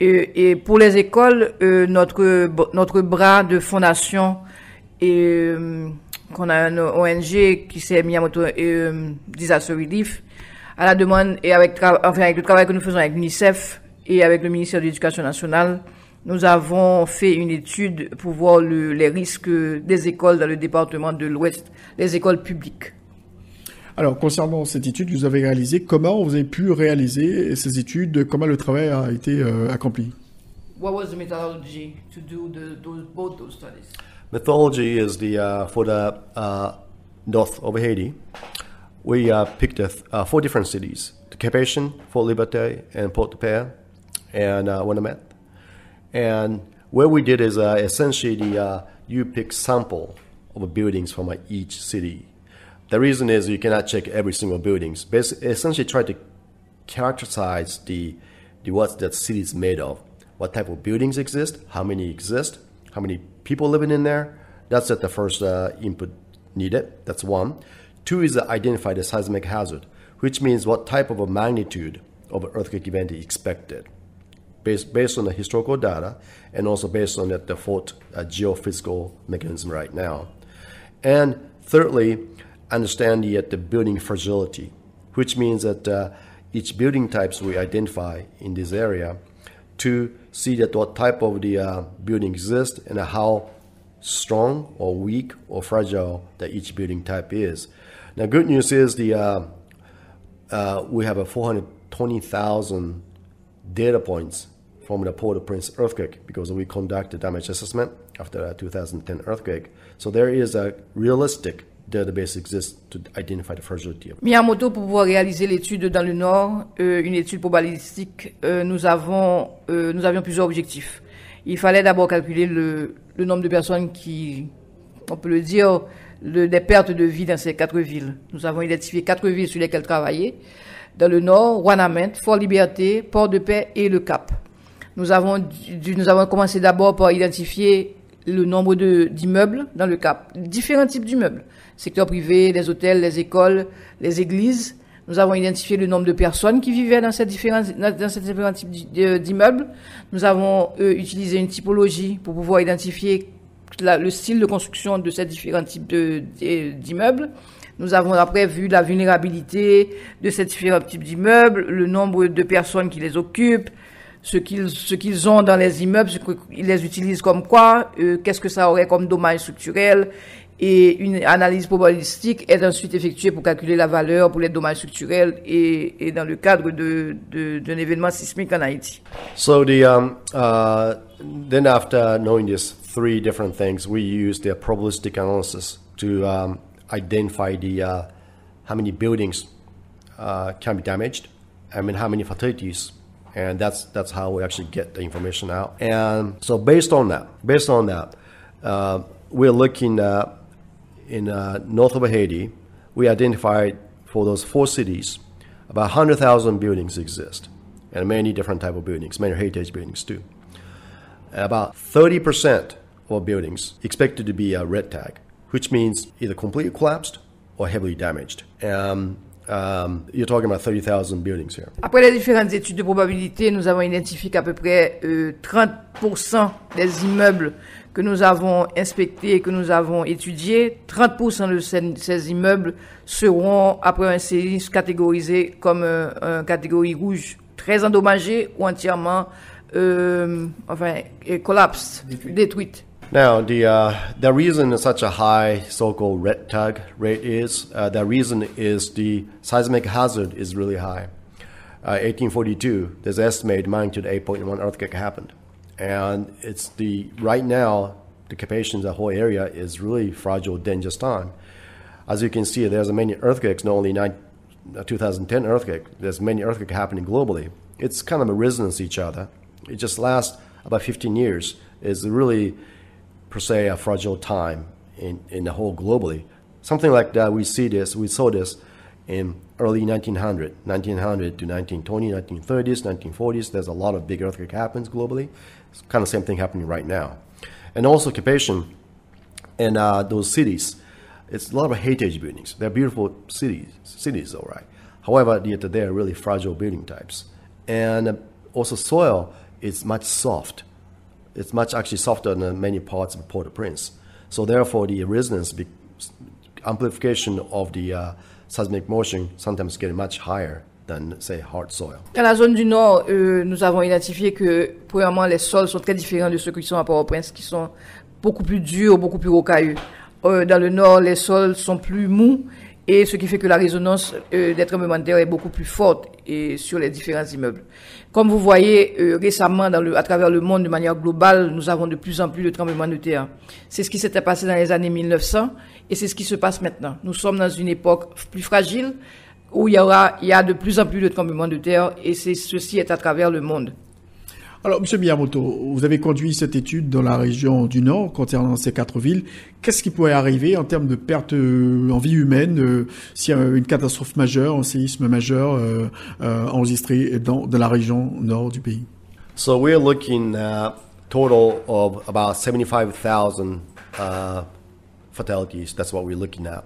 Et, pour les écoles, euh, notre, notre bras de fondation et euh, qu'on a un ONG qui s'est Miyamoto euh, Disaster Relief à la demande et avec, enfin, avec le travail que nous faisons avec l'UNICEF et avec le ministère de l'Éducation nationale, nous avons fait une étude pour voir le- les risques des écoles dans le département de l'Ouest, les écoles publiques. Alors, concernant cette étude que vous avez réalisée, comment vous avez pu réaliser ces études Comment le travail a été euh, accompli? What was the methodology to do the, those, both those studies? Methodology is the uh, for the uh, north of Haiti. We uh, picked uh, th- uh, four different cities: the Cap-Haïtien, Fort Liberté, and Port-de-Paix, and uh, Winnipeg. And what we did is uh, essentially the, uh, you pick sample of buildings from uh, each city. The reason is you cannot check every single buildings. Bas- essentially, try to characterize the, the what that city is made of. What type of buildings exist? How many exist? How many people living in there? That's at the first uh, input needed. That's one. Two is identify the seismic hazard, which means what type of a magnitude of earthquake event is expected based, based on the historical data and also based on the default uh, geophysical mechanism right now. And thirdly, understand the, uh, the building fragility, which means that uh, each building types we identify in this area to see that what type of the uh, building exists and how strong or weak or fragile that each building type is. Now, good news is the uh, uh, we have a 420,000 data points from the Port-au-Prince earthquake because we conduct a damage assessment after the 2010 earthquake. So there is a realistic database pour pouvoir réaliser l'étude dans le Nord, euh, une étude probabilistique, euh, nous, avons, euh, nous avions plusieurs objectifs. Il fallait d'abord calculer le, nombre de personnes qui, on peut le dire, des pertes de vie dans ces quatre villes. Nous avons identifié quatre villes sur lesquelles travailler. Dans le Nord, Wanament, Fort-Liberté, Port-de-Paix et Le Cap. Nous avons, nous avons commencé d'abord par identifier le nombre d'immeubles dans le Cap, différents types d'immeubles, secteur privé, les hôtels, les écoles, les églises. Nous avons identifié le nombre de personnes qui vivaient dans ces différents, dans ces différents types d'immeubles. Nous avons euh, utilisé une typologie pour pouvoir identifier le style de construction de ces différents types d'immeubles. Nous avons après vu la vulnérabilité de ces différents types d'immeubles, le nombre de personnes qui les occupent, ce qu'ils ce qu'ils ont dans les immeubles, ce qu'ils les utilisent comme quoi, euh, qu'est-ce que ça aurait comme dommage structurel. Et une analyse probabilistique est ensuite effectuée pour calculer la valeur pour les dommages structurels et, et dans le cadre de- d'un événement sismique en Haïti. So the um, uh, then after knowing these three different things, we use the probabilistic analysis to um, identify the uh, how many buildings uh, can be damaged, I mean how many fatalities, and that's that's how we actually get the information out. And so based on that, based on that, uh, we're looking uh, in uh, north of Haiti. We identified for those four cities about 100,000 buildings exist, and many different type of buildings, many heritage buildings too. About 30% of buildings expected to be a red tag, which means either completely collapsed or heavily damaged. Um, um, you're talking about 30,000 buildings here. Après les différentes études de probabilité, nous avons identifié qu'à peu près euh, 30% des immeubles que nous avons inspectés, que nous avons étudiés, 30% de ces, ces immeubles seront, après un séisme, catégorisés comme euh, un catégorie rouge, très endommagés ou entièrement euh, enfin, euh, collapsed, détruites. Now, the uh, the reason such a high so-called red tag rate is uh, the reason is the seismic hazard is really high. Uh, 1842, there's estimated magnitude 8.1 earthquake happened, and it's the right now the Carpathians, the whole area is really fragile, dangerous time. As you can see, there's many earthquakes, not only uh, 2010 earthquake. There's many earthquakes happening globally. It's kind of a resonance each other. It just lasts about 15 years. It's really per se a fragile time in, in the whole globally. Something like that, we see this, we saw this in early 1900, 1900 to 1920, 1930s, 1940s. There's a lot of big earthquake happens globally. It's kind of same thing happening right now. And also occupation in uh, those cities, it's a lot of heritage buildings. They're beautiful cities, cities, all right. However, they're really fragile building types. And uh, also soil is much soft it's much actually softer than many parts of Port-au-Prince. So therefore, the resonance, amplification of the uh, seismic motion sometimes get much higher than say hard soil. Dans la zone du Nord, euh, nous avons identifié que, premièrement, les sols sont très différents de ceux qui sont à Port-au-Prince, qui sont beaucoup plus durs, beaucoup plus rocailleux. Euh, dans le Nord, les sols sont plus mous, et ce qui fait que la résonance euh, des tremblements de terre est beaucoup plus forte et sur les différents immeubles. Comme vous voyez, euh, récemment, dans le, à travers le monde, de manière globale, nous avons de plus en plus de tremblements de terre. C'est ce qui s'était passé dans les années 1900, et c'est ce qui se passe maintenant. Nous sommes dans une époque plus fragile, où il y aura, il y a de plus en plus de tremblements de terre et ceci est à travers le monde. Alors, Monsieur Miyamoto, vous avez conduit cette étude dans la région du Nord concernant ces quatre villes. Qu'est-ce qui pourrait arriver en termes de pertes euh, en vie humaine s'il y a une catastrophe majeure, un séisme majeur euh, euh, enregistré dans, la région nord du pays? So we're looking at total of about 75,000 uh, fatalities. That's what we're looking at.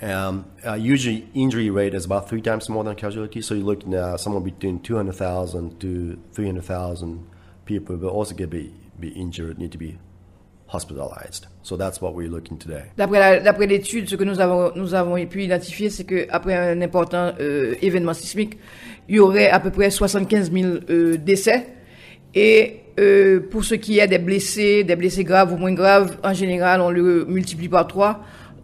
Um, uh, usually, injury rate is about three times more than casualty. So you're looking at somewhere between 200,000 to 300,000 people will also get be, be injured, need to be hospitalized. So that's what we're looking d'après l'étude, ce que nous avons, nous avons pu identifier, c'est qu'après un important euh, événement sismique, il y aurait à peu près 75 000 euh, décès. Et euh, pour ce qui est des blessés, des blessés graves ou moins graves, en général, on le multiplie par trois.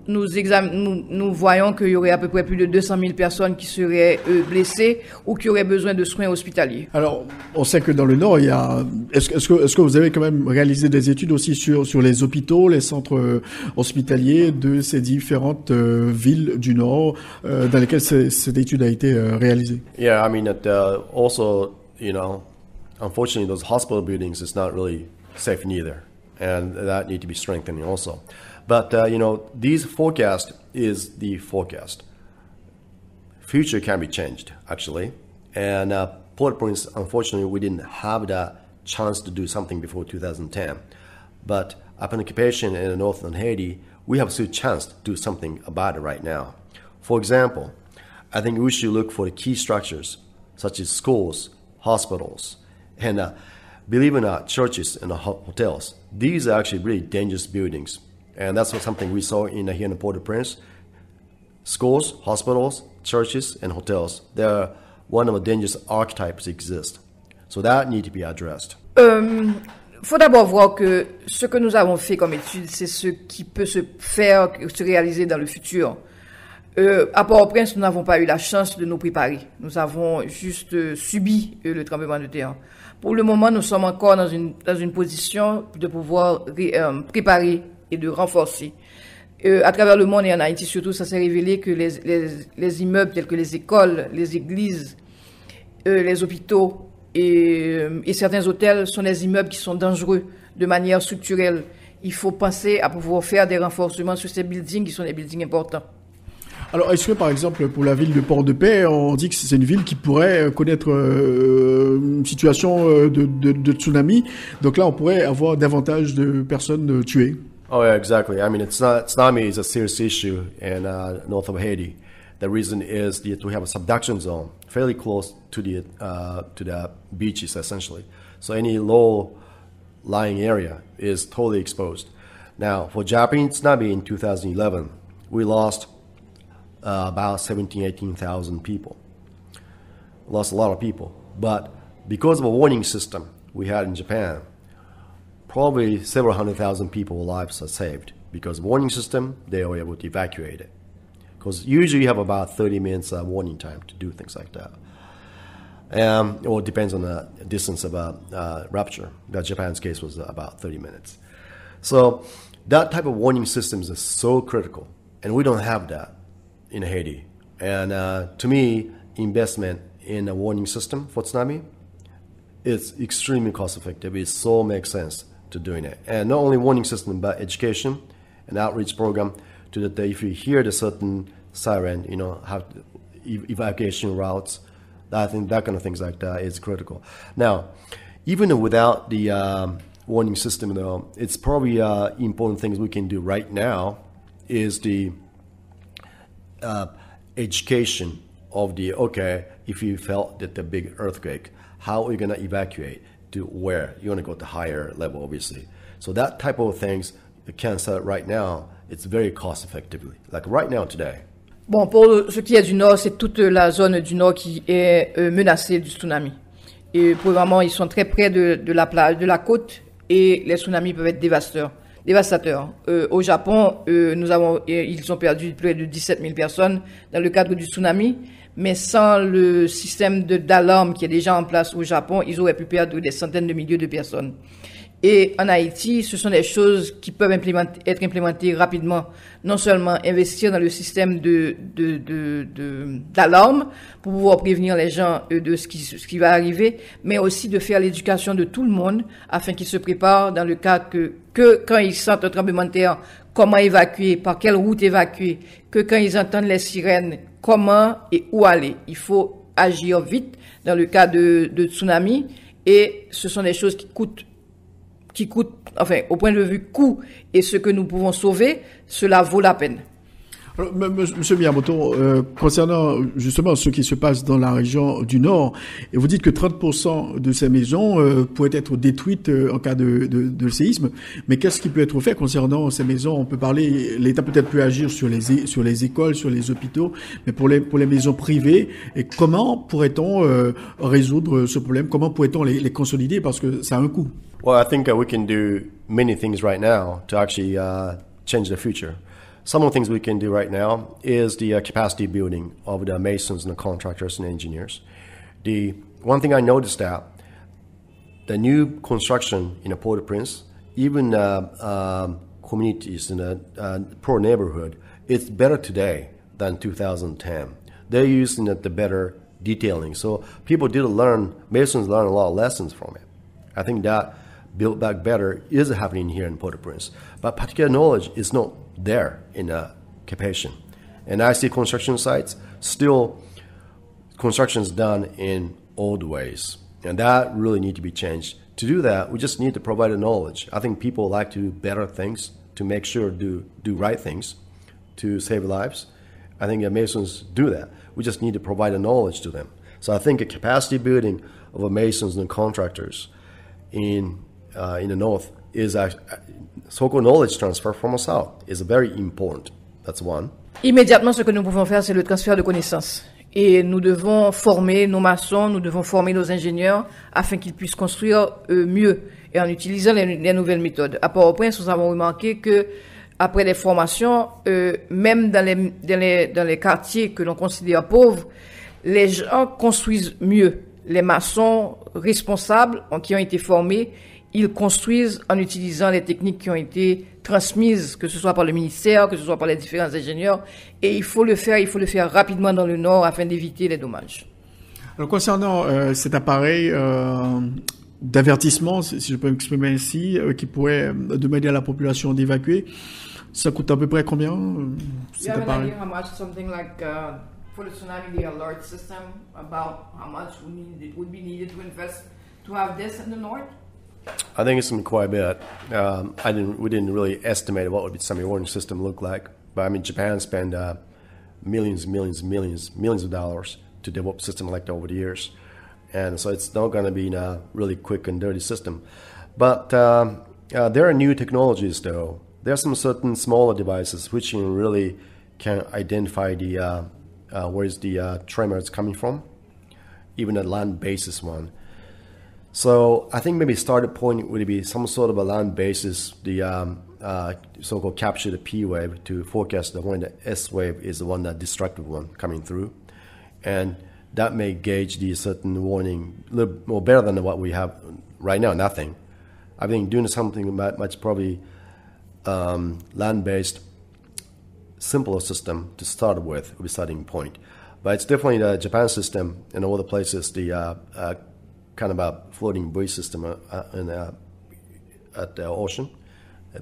Nous, exam- nous, nous voyons qu'il y aurait à peu près plus de 200 000 personnes qui seraient euh, blessées ou qui auraient besoin de soins hospitaliers. Alors, on sait que dans le Nord, il y a. Est-ce que, vous avez quand même réalisé des études aussi sur sur les hôpitaux, les centres euh, hospitaliers de ces différentes euh, villes du Nord euh, dans lesquelles ce- cette étude a été euh, réalisée? Yeah, I mean, that, uh, also, you know, unfortunately, those hospital buildings is not really safe neither, and that need to be strengthened also. But uh, you know, these forecast is the forecast. Future can be changed actually, and uh, Port-au-Prince, unfortunately, we didn't have the chance to do something before 2010. But upon occupation in northern Haiti, we have still chance to do something about it right now. For example, I think we should look for the key structures such as schools, hospitals, and uh, believe it or not, churches and hotels. These are actually really dangerous buildings, and that's something we saw in uh, here in Port-au-Prince. Schools, hospitals, churches, and hotels. They're one of the dangerous archetypes exist. So that need to be addressed. Euh, faut d'abord voir que ce que nous avons fait comme étude, c'est ce qui peut se faire, se réaliser dans le futur. Euh, à Port-au-Prince, nous n'avons pas eu la chance de nous préparer. Nous avons juste euh, subi euh, le tremblement de terre. Pour le moment, nous sommes encore dans une, dans une position de pouvoir ré- euh, préparer et de renforcer. Euh, à travers le monde et en Haïti surtout, ça s'est révélé que les, les, les immeubles tels que les écoles, les églises, euh, les hôpitaux et, euh, et certains hôtels sont des immeubles qui sont dangereux de manière structurelle. Il faut penser à pouvoir faire des renforcements sur ces buildings qui sont des buildings importants. Alors, est-ce que par exemple pour la ville de Port-de-Paix, on dit que c'est une ville qui pourrait connaître une situation de, de, tsunami, donc là on pourrait avoir davantage de personnes tuées. Oh yeah, exactly. I mean, it's not tsunami is a serious issue in uh, north of Haiti. The reason is that we have a subduction zone fairly close to the uh, to the beaches, essentially. So any low-lying area is totally exposed. Now, for Japanese tsunami in 2011, we lost uh, about 17, 18,000 people. Lost a lot of people, but because of a warning system we had in Japan, probably several hundred thousand people's lives are saved because warning system they were able to evacuate it. Because usually you have about 30 minutes uh, warning time to do things like that. Um, or it depends on the distance of a uh, rupture that japan's case was about 30 minutes. So that type of warning systems is so critical and we don't have that in haiti. And uh, to me investment in a warning system for tsunami it's extremely cost effective. It so makes sense to doing it. And not only warning system, but education and outreach program to that if you hear the certain siren, you know, have evacuation routes. I think that kind of things like that is critical. Now, even without the um, warning system, though, it's probably uh, important things we can do right now is the uh, education of the okay if you felt that the big earthquake how are you going to evacuate to where you want to go to higher level obviously so that type of things you can start right now it's very cost effectively like right now today Bon, pour ce qui est du nord, c'est toute la zone du nord qui est euh, menacée du tsunami. Et pour le moment, ils sont très près de, la plage, de la côte, et les tsunamis peuvent être dévastateurs. dévastateurs. Au Japon, euh, nous avons, ils ont perdu près de 17 000 personnes dans le cadre du tsunami, mais sans le système d'alarme qui est déjà en place au Japon, ils auraient pu perdre des centaines de milliers de personnes. Et en Haïti, ce sont des choses qui peuvent être implémentées rapidement. Non seulement investir dans le système d'alarme pour pouvoir prévenir les gens euh, de ce qui, ce qui va arriver, mais aussi de faire l'éducation de tout le monde afin qu'ils se préparent dans le cas que, que quand ils sentent un tremblement de terre, comment évacuer, par quelle route évacuer, que quand ils entendent les sirènes, comment et où aller? Il faut agir vite dans le cas de, tsunami et ce sont des choses qui coûtent qui coûte, enfin, au point de vue coût et ce que nous pouvons sauver, cela vaut la peine. Alors, Monsieur Miyamoto, euh, concernant justement ce qui se passe dans la région du Nord, vous dites que 30% de ces maisons euh, pourraient être détruites euh, en cas de, séisme, mais qu'est-ce qui peut être fait concernant ces maisons? On peut parler, l'État peut-être peut agir sur les, sur les écoles, sur les hôpitaux, mais pour les, pour les maisons privées, et comment pourrait-on euh, résoudre ce problème? Comment pourrait-on les, les consolider? Parce que ça a un coût. Well, I think uh, we can do many things right now to actually uh, change the future. Some of the things we can do right now is the uh, capacity building of the masons and the contractors and engineers. The one thing I noticed that the new construction in Port-au-Prince, even uh, um, communities in a uh, poor neighborhood, it's better today than 2010. They're using the better detailing. So people did learn, Masons learn a lot of lessons from it. I think that build back better is happening here in Port-au-Prince. But particular knowledge is not there in uh, Capation. And I see construction sites still construction is done in old ways. And that really need to be changed. To do that, we just need to provide the knowledge. I think people like to do better things, to make sure do do right things, to save lives. I think the Masons do that. We just need to provide the knowledge to them. So I think a capacity building of Masons and contractors in uh, in the north is a so-called knowledge transfer from the south is very important. That's one. Immédiatement, ce que nous pouvons faire, c'est le transfert de connaissances. Et nous devons former nos maçons, nous devons former nos ingénieurs afin qu'ils puissent construire euh, mieux et en utilisant les, les nouvelles méthodes. À Port-au-Prince, nous avons remarqué que après les formations, euh, même dans, les, dans les quartiers que l'on considère pauvres, les gens construisent mieux. Les maçons responsables qui ont été formés, ils construisent en utilisant les techniques qui ont été transmises, que ce soit par le ministère, que ce soit par les différents ingénieurs. Et il faut le faire, il faut le faire rapidement dans le Nord afin d'éviter les dommages. Alors, concernant euh, cet appareil euh, d'avertissement, si je peux m'exprimer ainsi, euh, qui pourrait demander à la population d'évacuer, ça coûte à peu près combien cet You have an appareil idea how much? Something like uh, for the tsunami, the alert system, about how much would, need, would be needed to invest to have this in the north? I think it's been quite a bit. Um, I didn't. We didn't really estimate what would the semi warning system look like. But I mean, Japan spent uh, millions, millions, millions, millions of dollars to develop system like that over the years, and so it's not going to be a really quick and dirty system. But um, uh, there are new technologies, though. There are some certain smaller devices which can really can identify the uh, uh, where is the uh, tremor is coming from, even a land basis one. So I think maybe starting point would be some sort of a land basis, the um, uh, so-called capture the P wave to forecast the when the S wave is the one that destructive one coming through, and that may gauge the certain warning a little more better than what we have right now. Nothing. I think doing something much probably um, land-based, simpler system to start with would be starting point. But it's definitely the Japan system and all the places the uh, uh, kind of a floating buoy system in, at the ocean.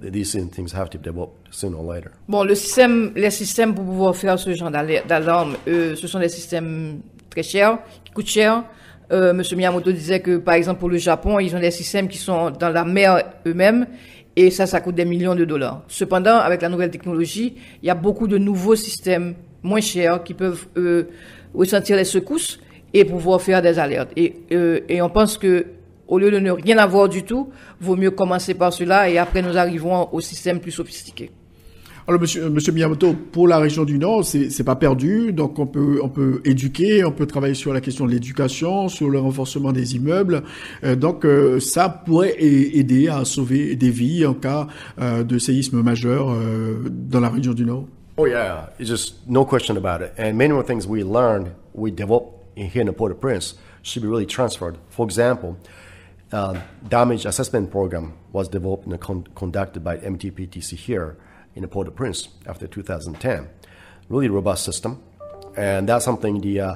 These things have to be developed sooner or later. Bon, le système, les systèmes pour pouvoir faire ce genre d'alarme, euh, ce sont des systèmes très chers, qui coûtent cher. Euh, Monsieur Miyamoto disait que, par exemple, pour le Japon, ils ont des systèmes qui sont dans la mer eux-mêmes, et ça, ça coûte des millions de dollars. Cependant, avec la nouvelle technologie, il y a beaucoup de nouveaux systèmes moins chers qui peuvent euh, ressentir les secousses et pouvoir faire des alertes. Et, euh, et on pense que au lieu de ne rien avoir du tout, vaut mieux commencer par cela et après nous arrivons au système plus sophistiqué. Alors, monsieur, monsieur Miyamoto, pour la région du Nord, c'est c'est pas perdu. Donc, on peut, on peut éduquer, on peut travailler sur la question de l'éducation, sur le renforcement des immeubles. Euh, donc, euh, ça pourrait a- aider à sauver des vies en cas euh, de séisme majeur euh, dans la région du Nord. Oh yeah, it's just no question about it. And many more things we learned, we developed in here in Port-au-Prince should be really transferred. For example, uh, damage assessment program was developed and con- conducted by MTPTC here in the Port-au-Prince after 2010. Really robust system, and that's something the uh,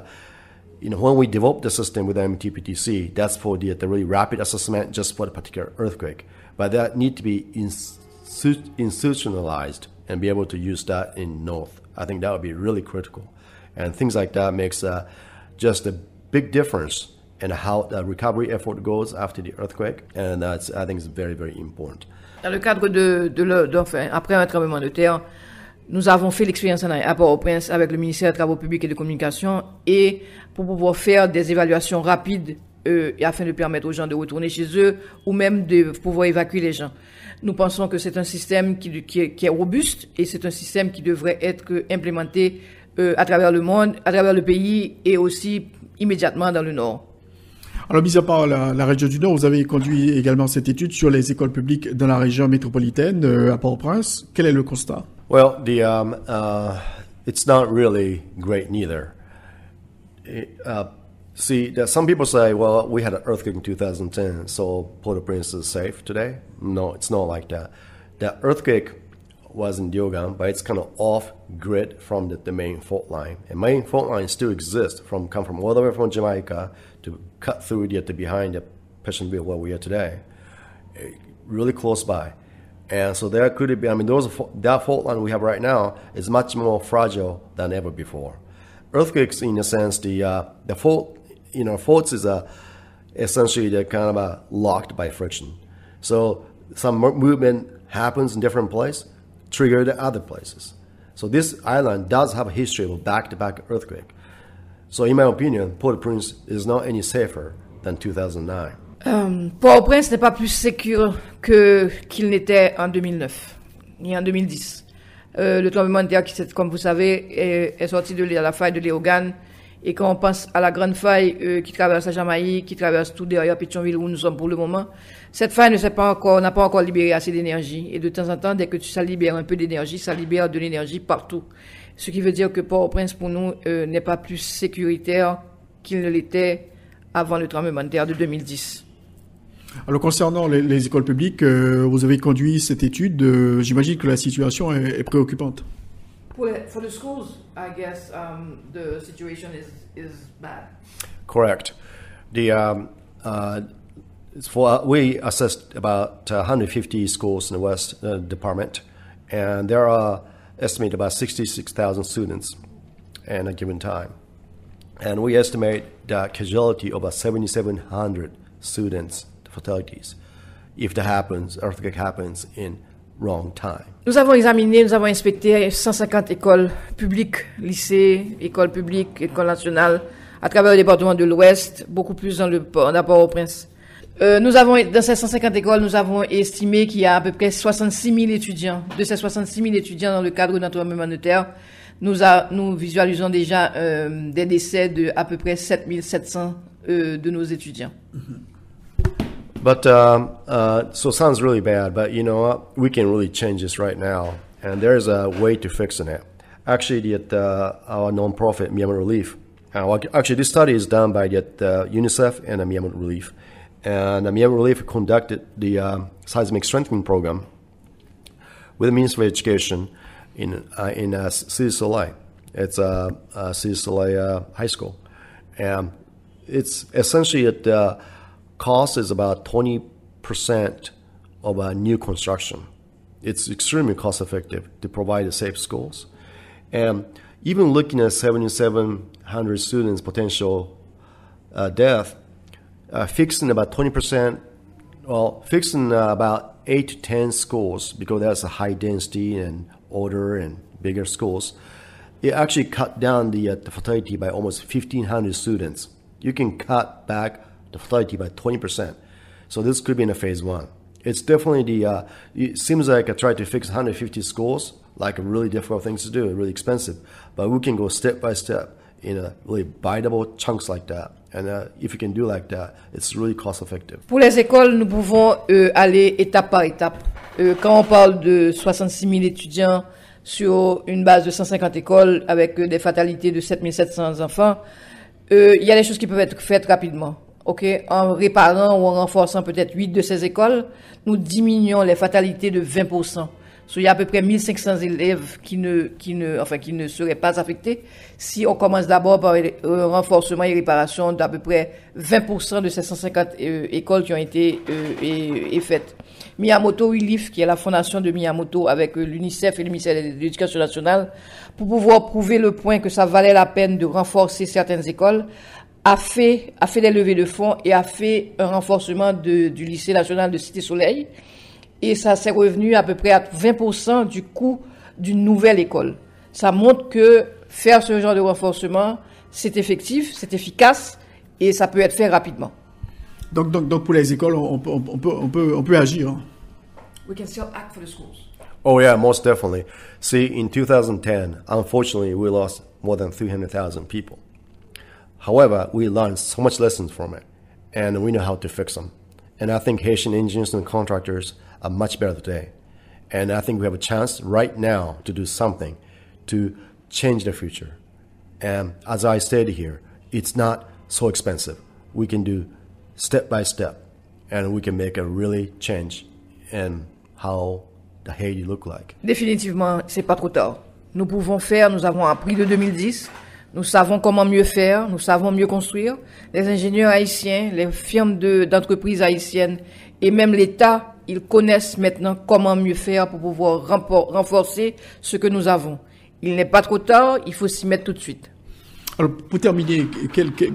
you know when we developed the system with MTPTC, that's for the, the really rapid assessment just for the particular earthquake. But that need to be institutionalized and be able to use that in North. I think that would be really critical, and things like that makes uh, just a big difference in how the recovery effort goes after the earthquake, and that's I think is very very important. Dans le cadre de, de, après un tremblement de terre, nous avons fait l'expérience en- à Port-au-Prince avec le ministère des Travaux publics et de Communication et pour pouvoir faire des évaluations rapides euh, et afin de permettre aux gens de retourner chez eux ou même de pouvoir évacuer les gens. Nous pensons que c'est un système qui est robuste et c'est un système qui devrait être implémenté euh, à travers le monde, à travers le pays et aussi immédiatement dans le Nord. Alors, mis à part la, la région du Nord, vous avez conduit également cette étude sur les écoles publiques dans la région métropolitaine euh, à Port-au-Prince. Quel est le constat? Well, the um, uh, it's not really great neither. It, uh, see, some people say, "Well, we had an earthquake in 2010, so Port-au-Prince is safe today." No, it's not like that. That earthquake was in Diogan, but it's kind of off grid from the, the main fault line. And main fault line still exists from come from all the way from Jamaica to cut through the, the behind the Passionville where we are today, eh, really close by. And so there could be, I mean, those that fault line we have right now is much more fragile than ever before. Earthquakes, in a sense, the uh, the fault, you know, faults is a essentially they're kind of a locked by friction. So some movement happens in different places, trigger the other places. So this island does have a history of back-to-back earthquake. So in my opinion, Port-au-Prince is not any safer than 2009. Euh, Port-au-Prince n'est pas plus sécure que qu'il n'était en 2009 ni en 2010. Euh, le tremblement de terre, qui, comme vous savez, est, est sorti de la faille de Léogane. Et quand on pense à la grande faille euh, qui traverse la Jamaïque, qui traverse tout derrière Pétionville où nous sommes pour le moment, cette faille n'a pas encore libéré assez d'énergie. Et de temps en temps, dès que ça libère un peu d'énergie, ça libère de l'énergie partout. Ce qui veut dire que Port-au-Prince, pour nous, euh, n'est pas plus sécuritaire qu'il ne l'était avant le tremblement de terre de 2010. Alors concernant les, les écoles publiques, euh, vous avez conduit cette étude. J'imagine que la situation est préoccupante. For for the schools, I guess um, the situation is, is bad. Correct. The um, uh, for we assessed about uh, 150 schools in the West uh, Department, and there are estimated about 66,000 students at a given time, and we estimate the casualty of about 7,700 students fatalities if that happens, earthquake happens in wrong time. Nous avons examiné, nous avons inspecté 150 écoles publiques, lycées, écoles publiques, écoles nationales, à travers le département de l'Ouest, beaucoup plus dans le port- dans Port-au-Prince. Euh, nous avons, dans ces 150 écoles, nous avons estimé qu'il y a à peu près 66 000 étudiants. De ces 66 000 étudiants dans le cadre d'un tremblement de terre, nous, a- nous visualisons déjà euh, des décès de à peu près 7 700 euh, de nos étudiants. But um, uh, so sounds really bad, but you know what? We can really change this right now, and there's a way to fixing it. Actually, the, uh, our nonprofit Myanmar Relief. Uh, actually, this study is done by the, uh, UNICEF and the Myanmar Relief, and the Myanmar Relief conducted the um, seismic strengthening program with the Ministry of Education in uh, in uh, City Soleil. It's uh, uh, City Soleil uh, High School, and it's essentially at cost is about twenty percent of a new construction. It's extremely cost effective to provide safe schools, and even looking at seventy seven hundred students potential uh, death, uh, fixing about twenty percent well, fixing uh, about eight to ten schools because that's a high density and older and bigger schools. It actually cut down the, uh, the fatality by almost 1,500 students. You can cut back the fatality by 20%. So this could be in a phase one. It's definitely the, uh, it seems like I tried to fix 150 schools, like a really difficult thing to do, really expensive. But we can go step by step in a really biteable chunks like that. And uh, if you can do like that, it's really cost effective. Pour les écoles, nous pouvons euh, aller étape par étape. Euh, quand on parle de 66 000 étudiants sur une base de 150 écoles avec euh, des fatalités de 7 700 enfants, euh, il y a des choses qui peuvent être faites rapidement. Ok, en réparant ou en renforçant peut-être 8 de ces écoles, nous diminuons les fatalités de 20%. So, il y a à peu près 1500 élèves qui ne, qui ne, enfin, qui ne seraient pas affectés si on commence d'abord par un renforcement et réparation d'à peu près 20% de ces 150 euh, écoles qui ont été euh, et- et faites. Miyamoto Relief, qui est la fondation de Miyamoto avec euh, l'UNICEF et le de l'Éducation nationale, pour pouvoir prouver le point que ça valait la peine de renforcer certaines écoles, a fait, a fait des levées de fonds et a fait un renforcement de- du lycée national de Cité Soleil. Et ça s'est revenu à peu près à 20% du coût d'une nouvelle école. Ça montre que faire ce genre de renforcement, c'est effectif, c'est efficace et ça peut être fait rapidement. Donc, donc, donc pour les écoles, on, on peut, on, peut, on, peut, on peut agir. hein? We can still act for the schools. Oh yeah, most definitely. See, in 2010, unfortunately, we lost more than 300,000 people. However, we learned so much lessons from it, and we know how to fix them. And I think Haitian engineers and contractors are much better today. And I think we have a chance right now to do something to change the future. And as I stated here, it's not so expensive. We can do step by step, and we can make a really change in how the Haiti look like. Définitivement, c'est pas trop tard. Nous pouvons faire, nous avons appris de 2010, nous savons comment mieux faire, nous savons mieux construire. Les ingénieurs haïtiens, les firmes de- d'entreprises haïtiennes et même l'État, ils connaissent maintenant comment mieux faire pour pouvoir renforcer ce que nous avons. Il n'est pas trop tard, il faut s'y mettre tout de suite. Alors, pour terminer, quel- quel-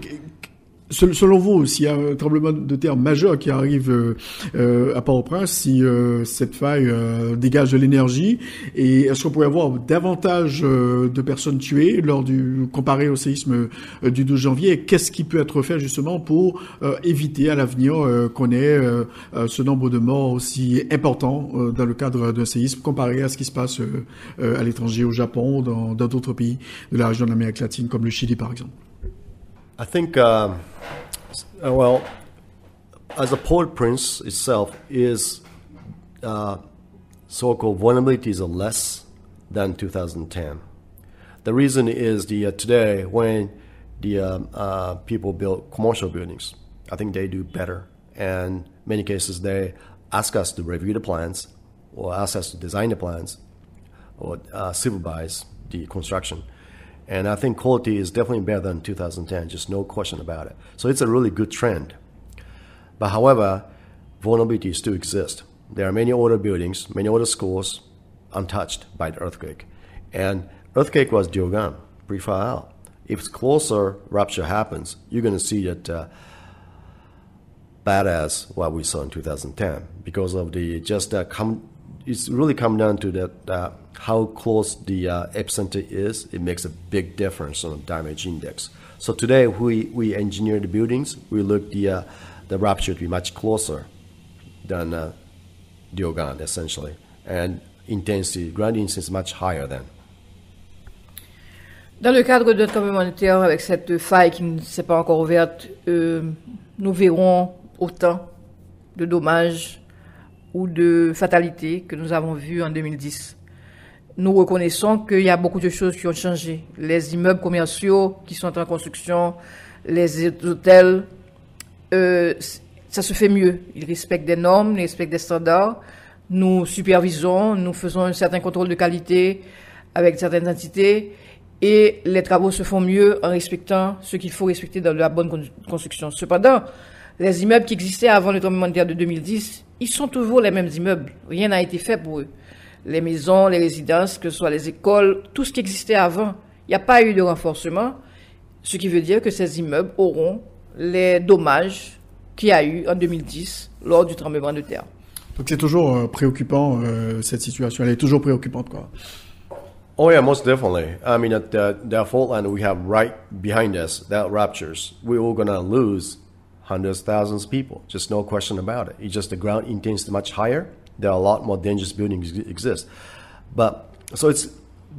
selon vous, s'il y a un tremblement de terre majeur qui arrive euh, euh, à Port-au-Prince, si euh, cette faille euh, dégage de l'énergie, et est-ce qu'on pourrait avoir davantage euh, de personnes tuées lors du comparé au séisme du 12 janvier? Qu'est-ce qui peut être fait justement pour éviter à l'avenir qu'on ait ce nombre de morts aussi important dans le cadre d'un séisme comparé à ce qui se passe à l'étranger, au Japon, dans d'autres pays de la région de l'Amérique latine, comme le Chili par exemple? I think, um, uh, well, as a Port Prince itself is uh, so-called vulnerabilities are less than 2010. The reason is the uh, today when the um, uh, people build commercial buildings, I think they do better. And many cases they ask us to review the plans or ask us to design the plans or uh, supervise the construction. And I think quality is definitely better than 2010, just no question about it. So it's a really good trend. But however, vulnerabilities still exist. There are many older buildings, many older schools untouched by the earthquake. And earthquake was Diogan, far out. If closer rupture happens, you're going to see that uh, bad as what we saw in 2010 because of the just uh, come. It's really come down to that uh, how close the uh, epicenter is. It makes a big difference on the damage index. So today we we engineer the buildings. We look the uh, the rupture to be much closer than uh, Diogan essentially, and intensity ground intensity is much higher then. Dans le cadre de terre avec cette faille qui ne s'est pas encore ouverte, euh, nous verrons autant de dommages ou de fatalités que nous avons vues en 2010. Nous reconnaissons qu'il y a beaucoup de choses qui ont changé. Les immeubles commerciaux qui sont en construction, les hôtels, euh, ça se fait mieux. Ils respectent des normes, ils respectent des standards. Nous supervisons, nous faisons un certain contrôle de qualité avec certaines entités et les travaux se font mieux en respectant ce qu'il faut respecter dans la bonne con- construction. Cependant, les immeubles qui existaient avant le tremblement de terre de 2010, ils sont toujours les mêmes immeubles. Rien n'a été fait pour eux. Les maisons, les résidences, que ce soit les écoles, tout ce qui existait avant, il n'y a pas eu de renforcement, ce qui veut dire que ces immeubles auront les dommages qu'il y a eu en 2010 lors du tremblement de terre. Donc c'est toujours euh, préoccupant euh, cette situation. Elle est toujours préoccupante quoi. Oh yeah, most definitely. I mean, at the, the fault line we have right behind us, that ruptures, we're all gonna lose hundreds, thousands of people. Just no question about it. It's just the ground intensity much higher. There are a lot more dangerous buildings exist. But so it's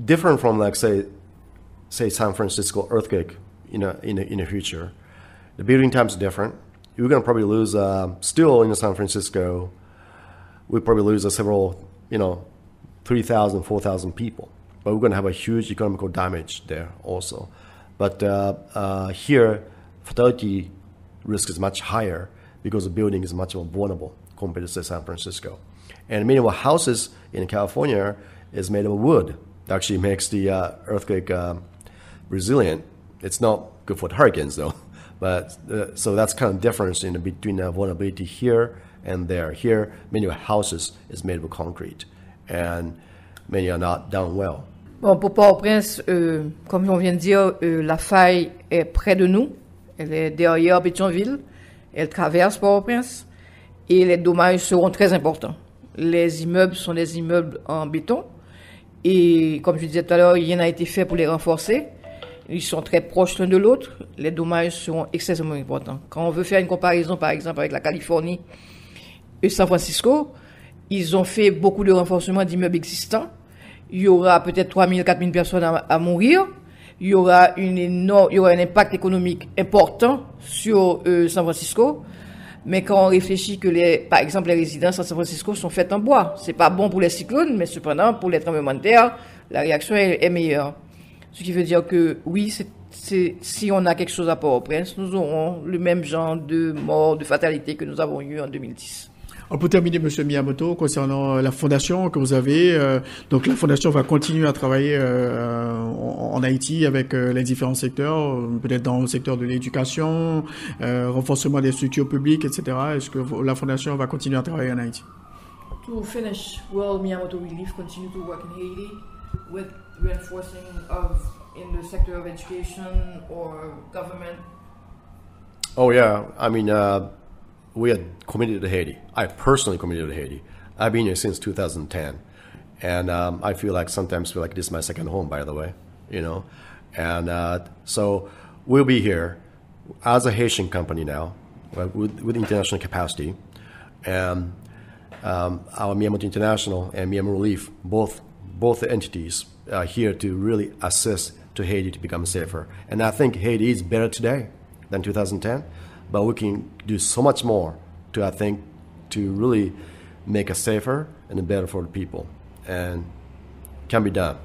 different from like say, say San Francisco earthquake in a, in a, in the future. The building times are different. We're gonna probably lose uh, still in San Francisco. We probably lose a several, you know, 3,000, 4,000 people. But we're to have a huge economical damage there also. But uh, uh, here, fatality risk is much higher because the building is much more vulnerable compared to say, San Francisco. And many of our houses in California is made of wood. That actually makes the uh, earthquake um, resilient. It's not good for hurricanes though. *laughs* But uh, so that's kind of difference in between the vulnerability here and there. Here, many of houses is made of concrete, and many are not done well. Bon, pour Port-au-Prince, euh, comme on vient de dire, euh, la faille est près de nous. Elle est derrière Pétionville. Elle traverse Port-au-Prince. Et les dommages seront très importants. Les immeubles sont des immeubles en béton. Et comme je disais tout à l'heure, rien n'a été fait pour les renforcer. Ils sont très proches l'un de l'autre. Les dommages seront excessivement importants. Quand on veut faire une comparaison, par exemple, avec la Californie et San Francisco, ils ont fait beaucoup de renforcements d'immeubles existants. Il y aura peut-être 3 000, 4 000 personnes à, à mourir. Il y aura une énorme, il y aura un impact économique important sur euh, San Francisco. Mais quand on réfléchit que, les, par exemple, les résidences à San Francisco sont faites en bois, c'est pas bon pour les cyclones, mais cependant, pour les tremblements de terre, la réaction est, meilleure. Ce qui veut dire que, oui, si on a quelque chose à Port-au-Prince, nous aurons le même genre de mort, de fatalité que nous avons eu en 2010. Alors, pour terminer, Monsieur Miyamoto, concernant euh, la fondation que vous avez, euh, donc la fondation va continuer à travailler euh, en, en Haïti avec euh, les différents secteurs, euh, peut-être dans le secteur de l'éducation, euh, renforcement des structures publiques, etc. Est-ce que la fondation va continuer à travailler en Haïti? To finish, will Miyamoto Relief continue to work in Haiti with reinforcing of in the sector of education or government? Oh yeah, I mean, uh, we are committed to Haiti. I personally committed to Haiti. I've been here since 2010, and um, I feel like sometimes feel like this is my second home. By the way, you know, and uh, so we'll be here as a Haitian company now uh, with, with international capacity, and um, our Miyamoto International and Miyamoto Relief, both both entities, are here to really assist to Haiti to become safer. And I think Haiti is better today than 2010, but we can do so much more to I think to really make us safer and better for the people, and can be done.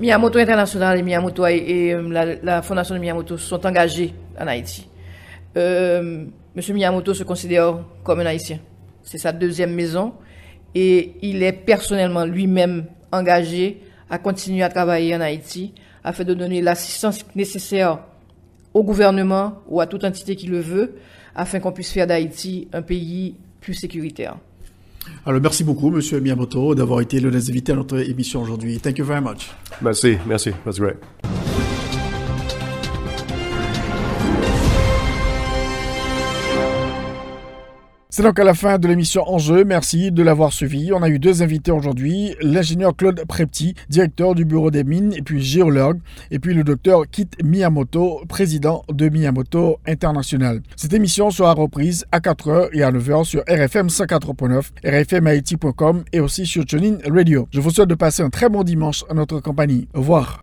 Miyamoto International et Miyamoto et euh, la, la fondation de Miyamoto sont engagés en Haïti. Euh, Monsieur Miyamoto se considère comme un Haïtien. C'est sa deuxième maison et il est personnellement lui-même engagé à continuer à travailler en Haïti afin de donner l'assistance nécessaire au gouvernement ou à toute entité qui le veut afin qu'on puisse faire d'Haïti un pays plus sécuritaire. Alors, merci beaucoup, Monsieur Miyamoto, d'avoir été l'un des invités à notre émission aujourd'hui. Thank you very much. Merci, merci, that's great. C'est donc à la fin de l'émission Enjeu. Merci de l'avoir suivi. On a eu deux invités aujourd'hui. L'ingénieur Claude Prepti, directeur du bureau des mines et puis géologue. Et puis le docteur Kit Miyamoto, président de Miyamoto International. Cette émission sera reprise à 4h et à 9h sur RFM 104.9, rfmhaiti.com et aussi sur TuneIn Radio. Je vous souhaite de passer un très bon dimanche à notre compagnie. Au revoir.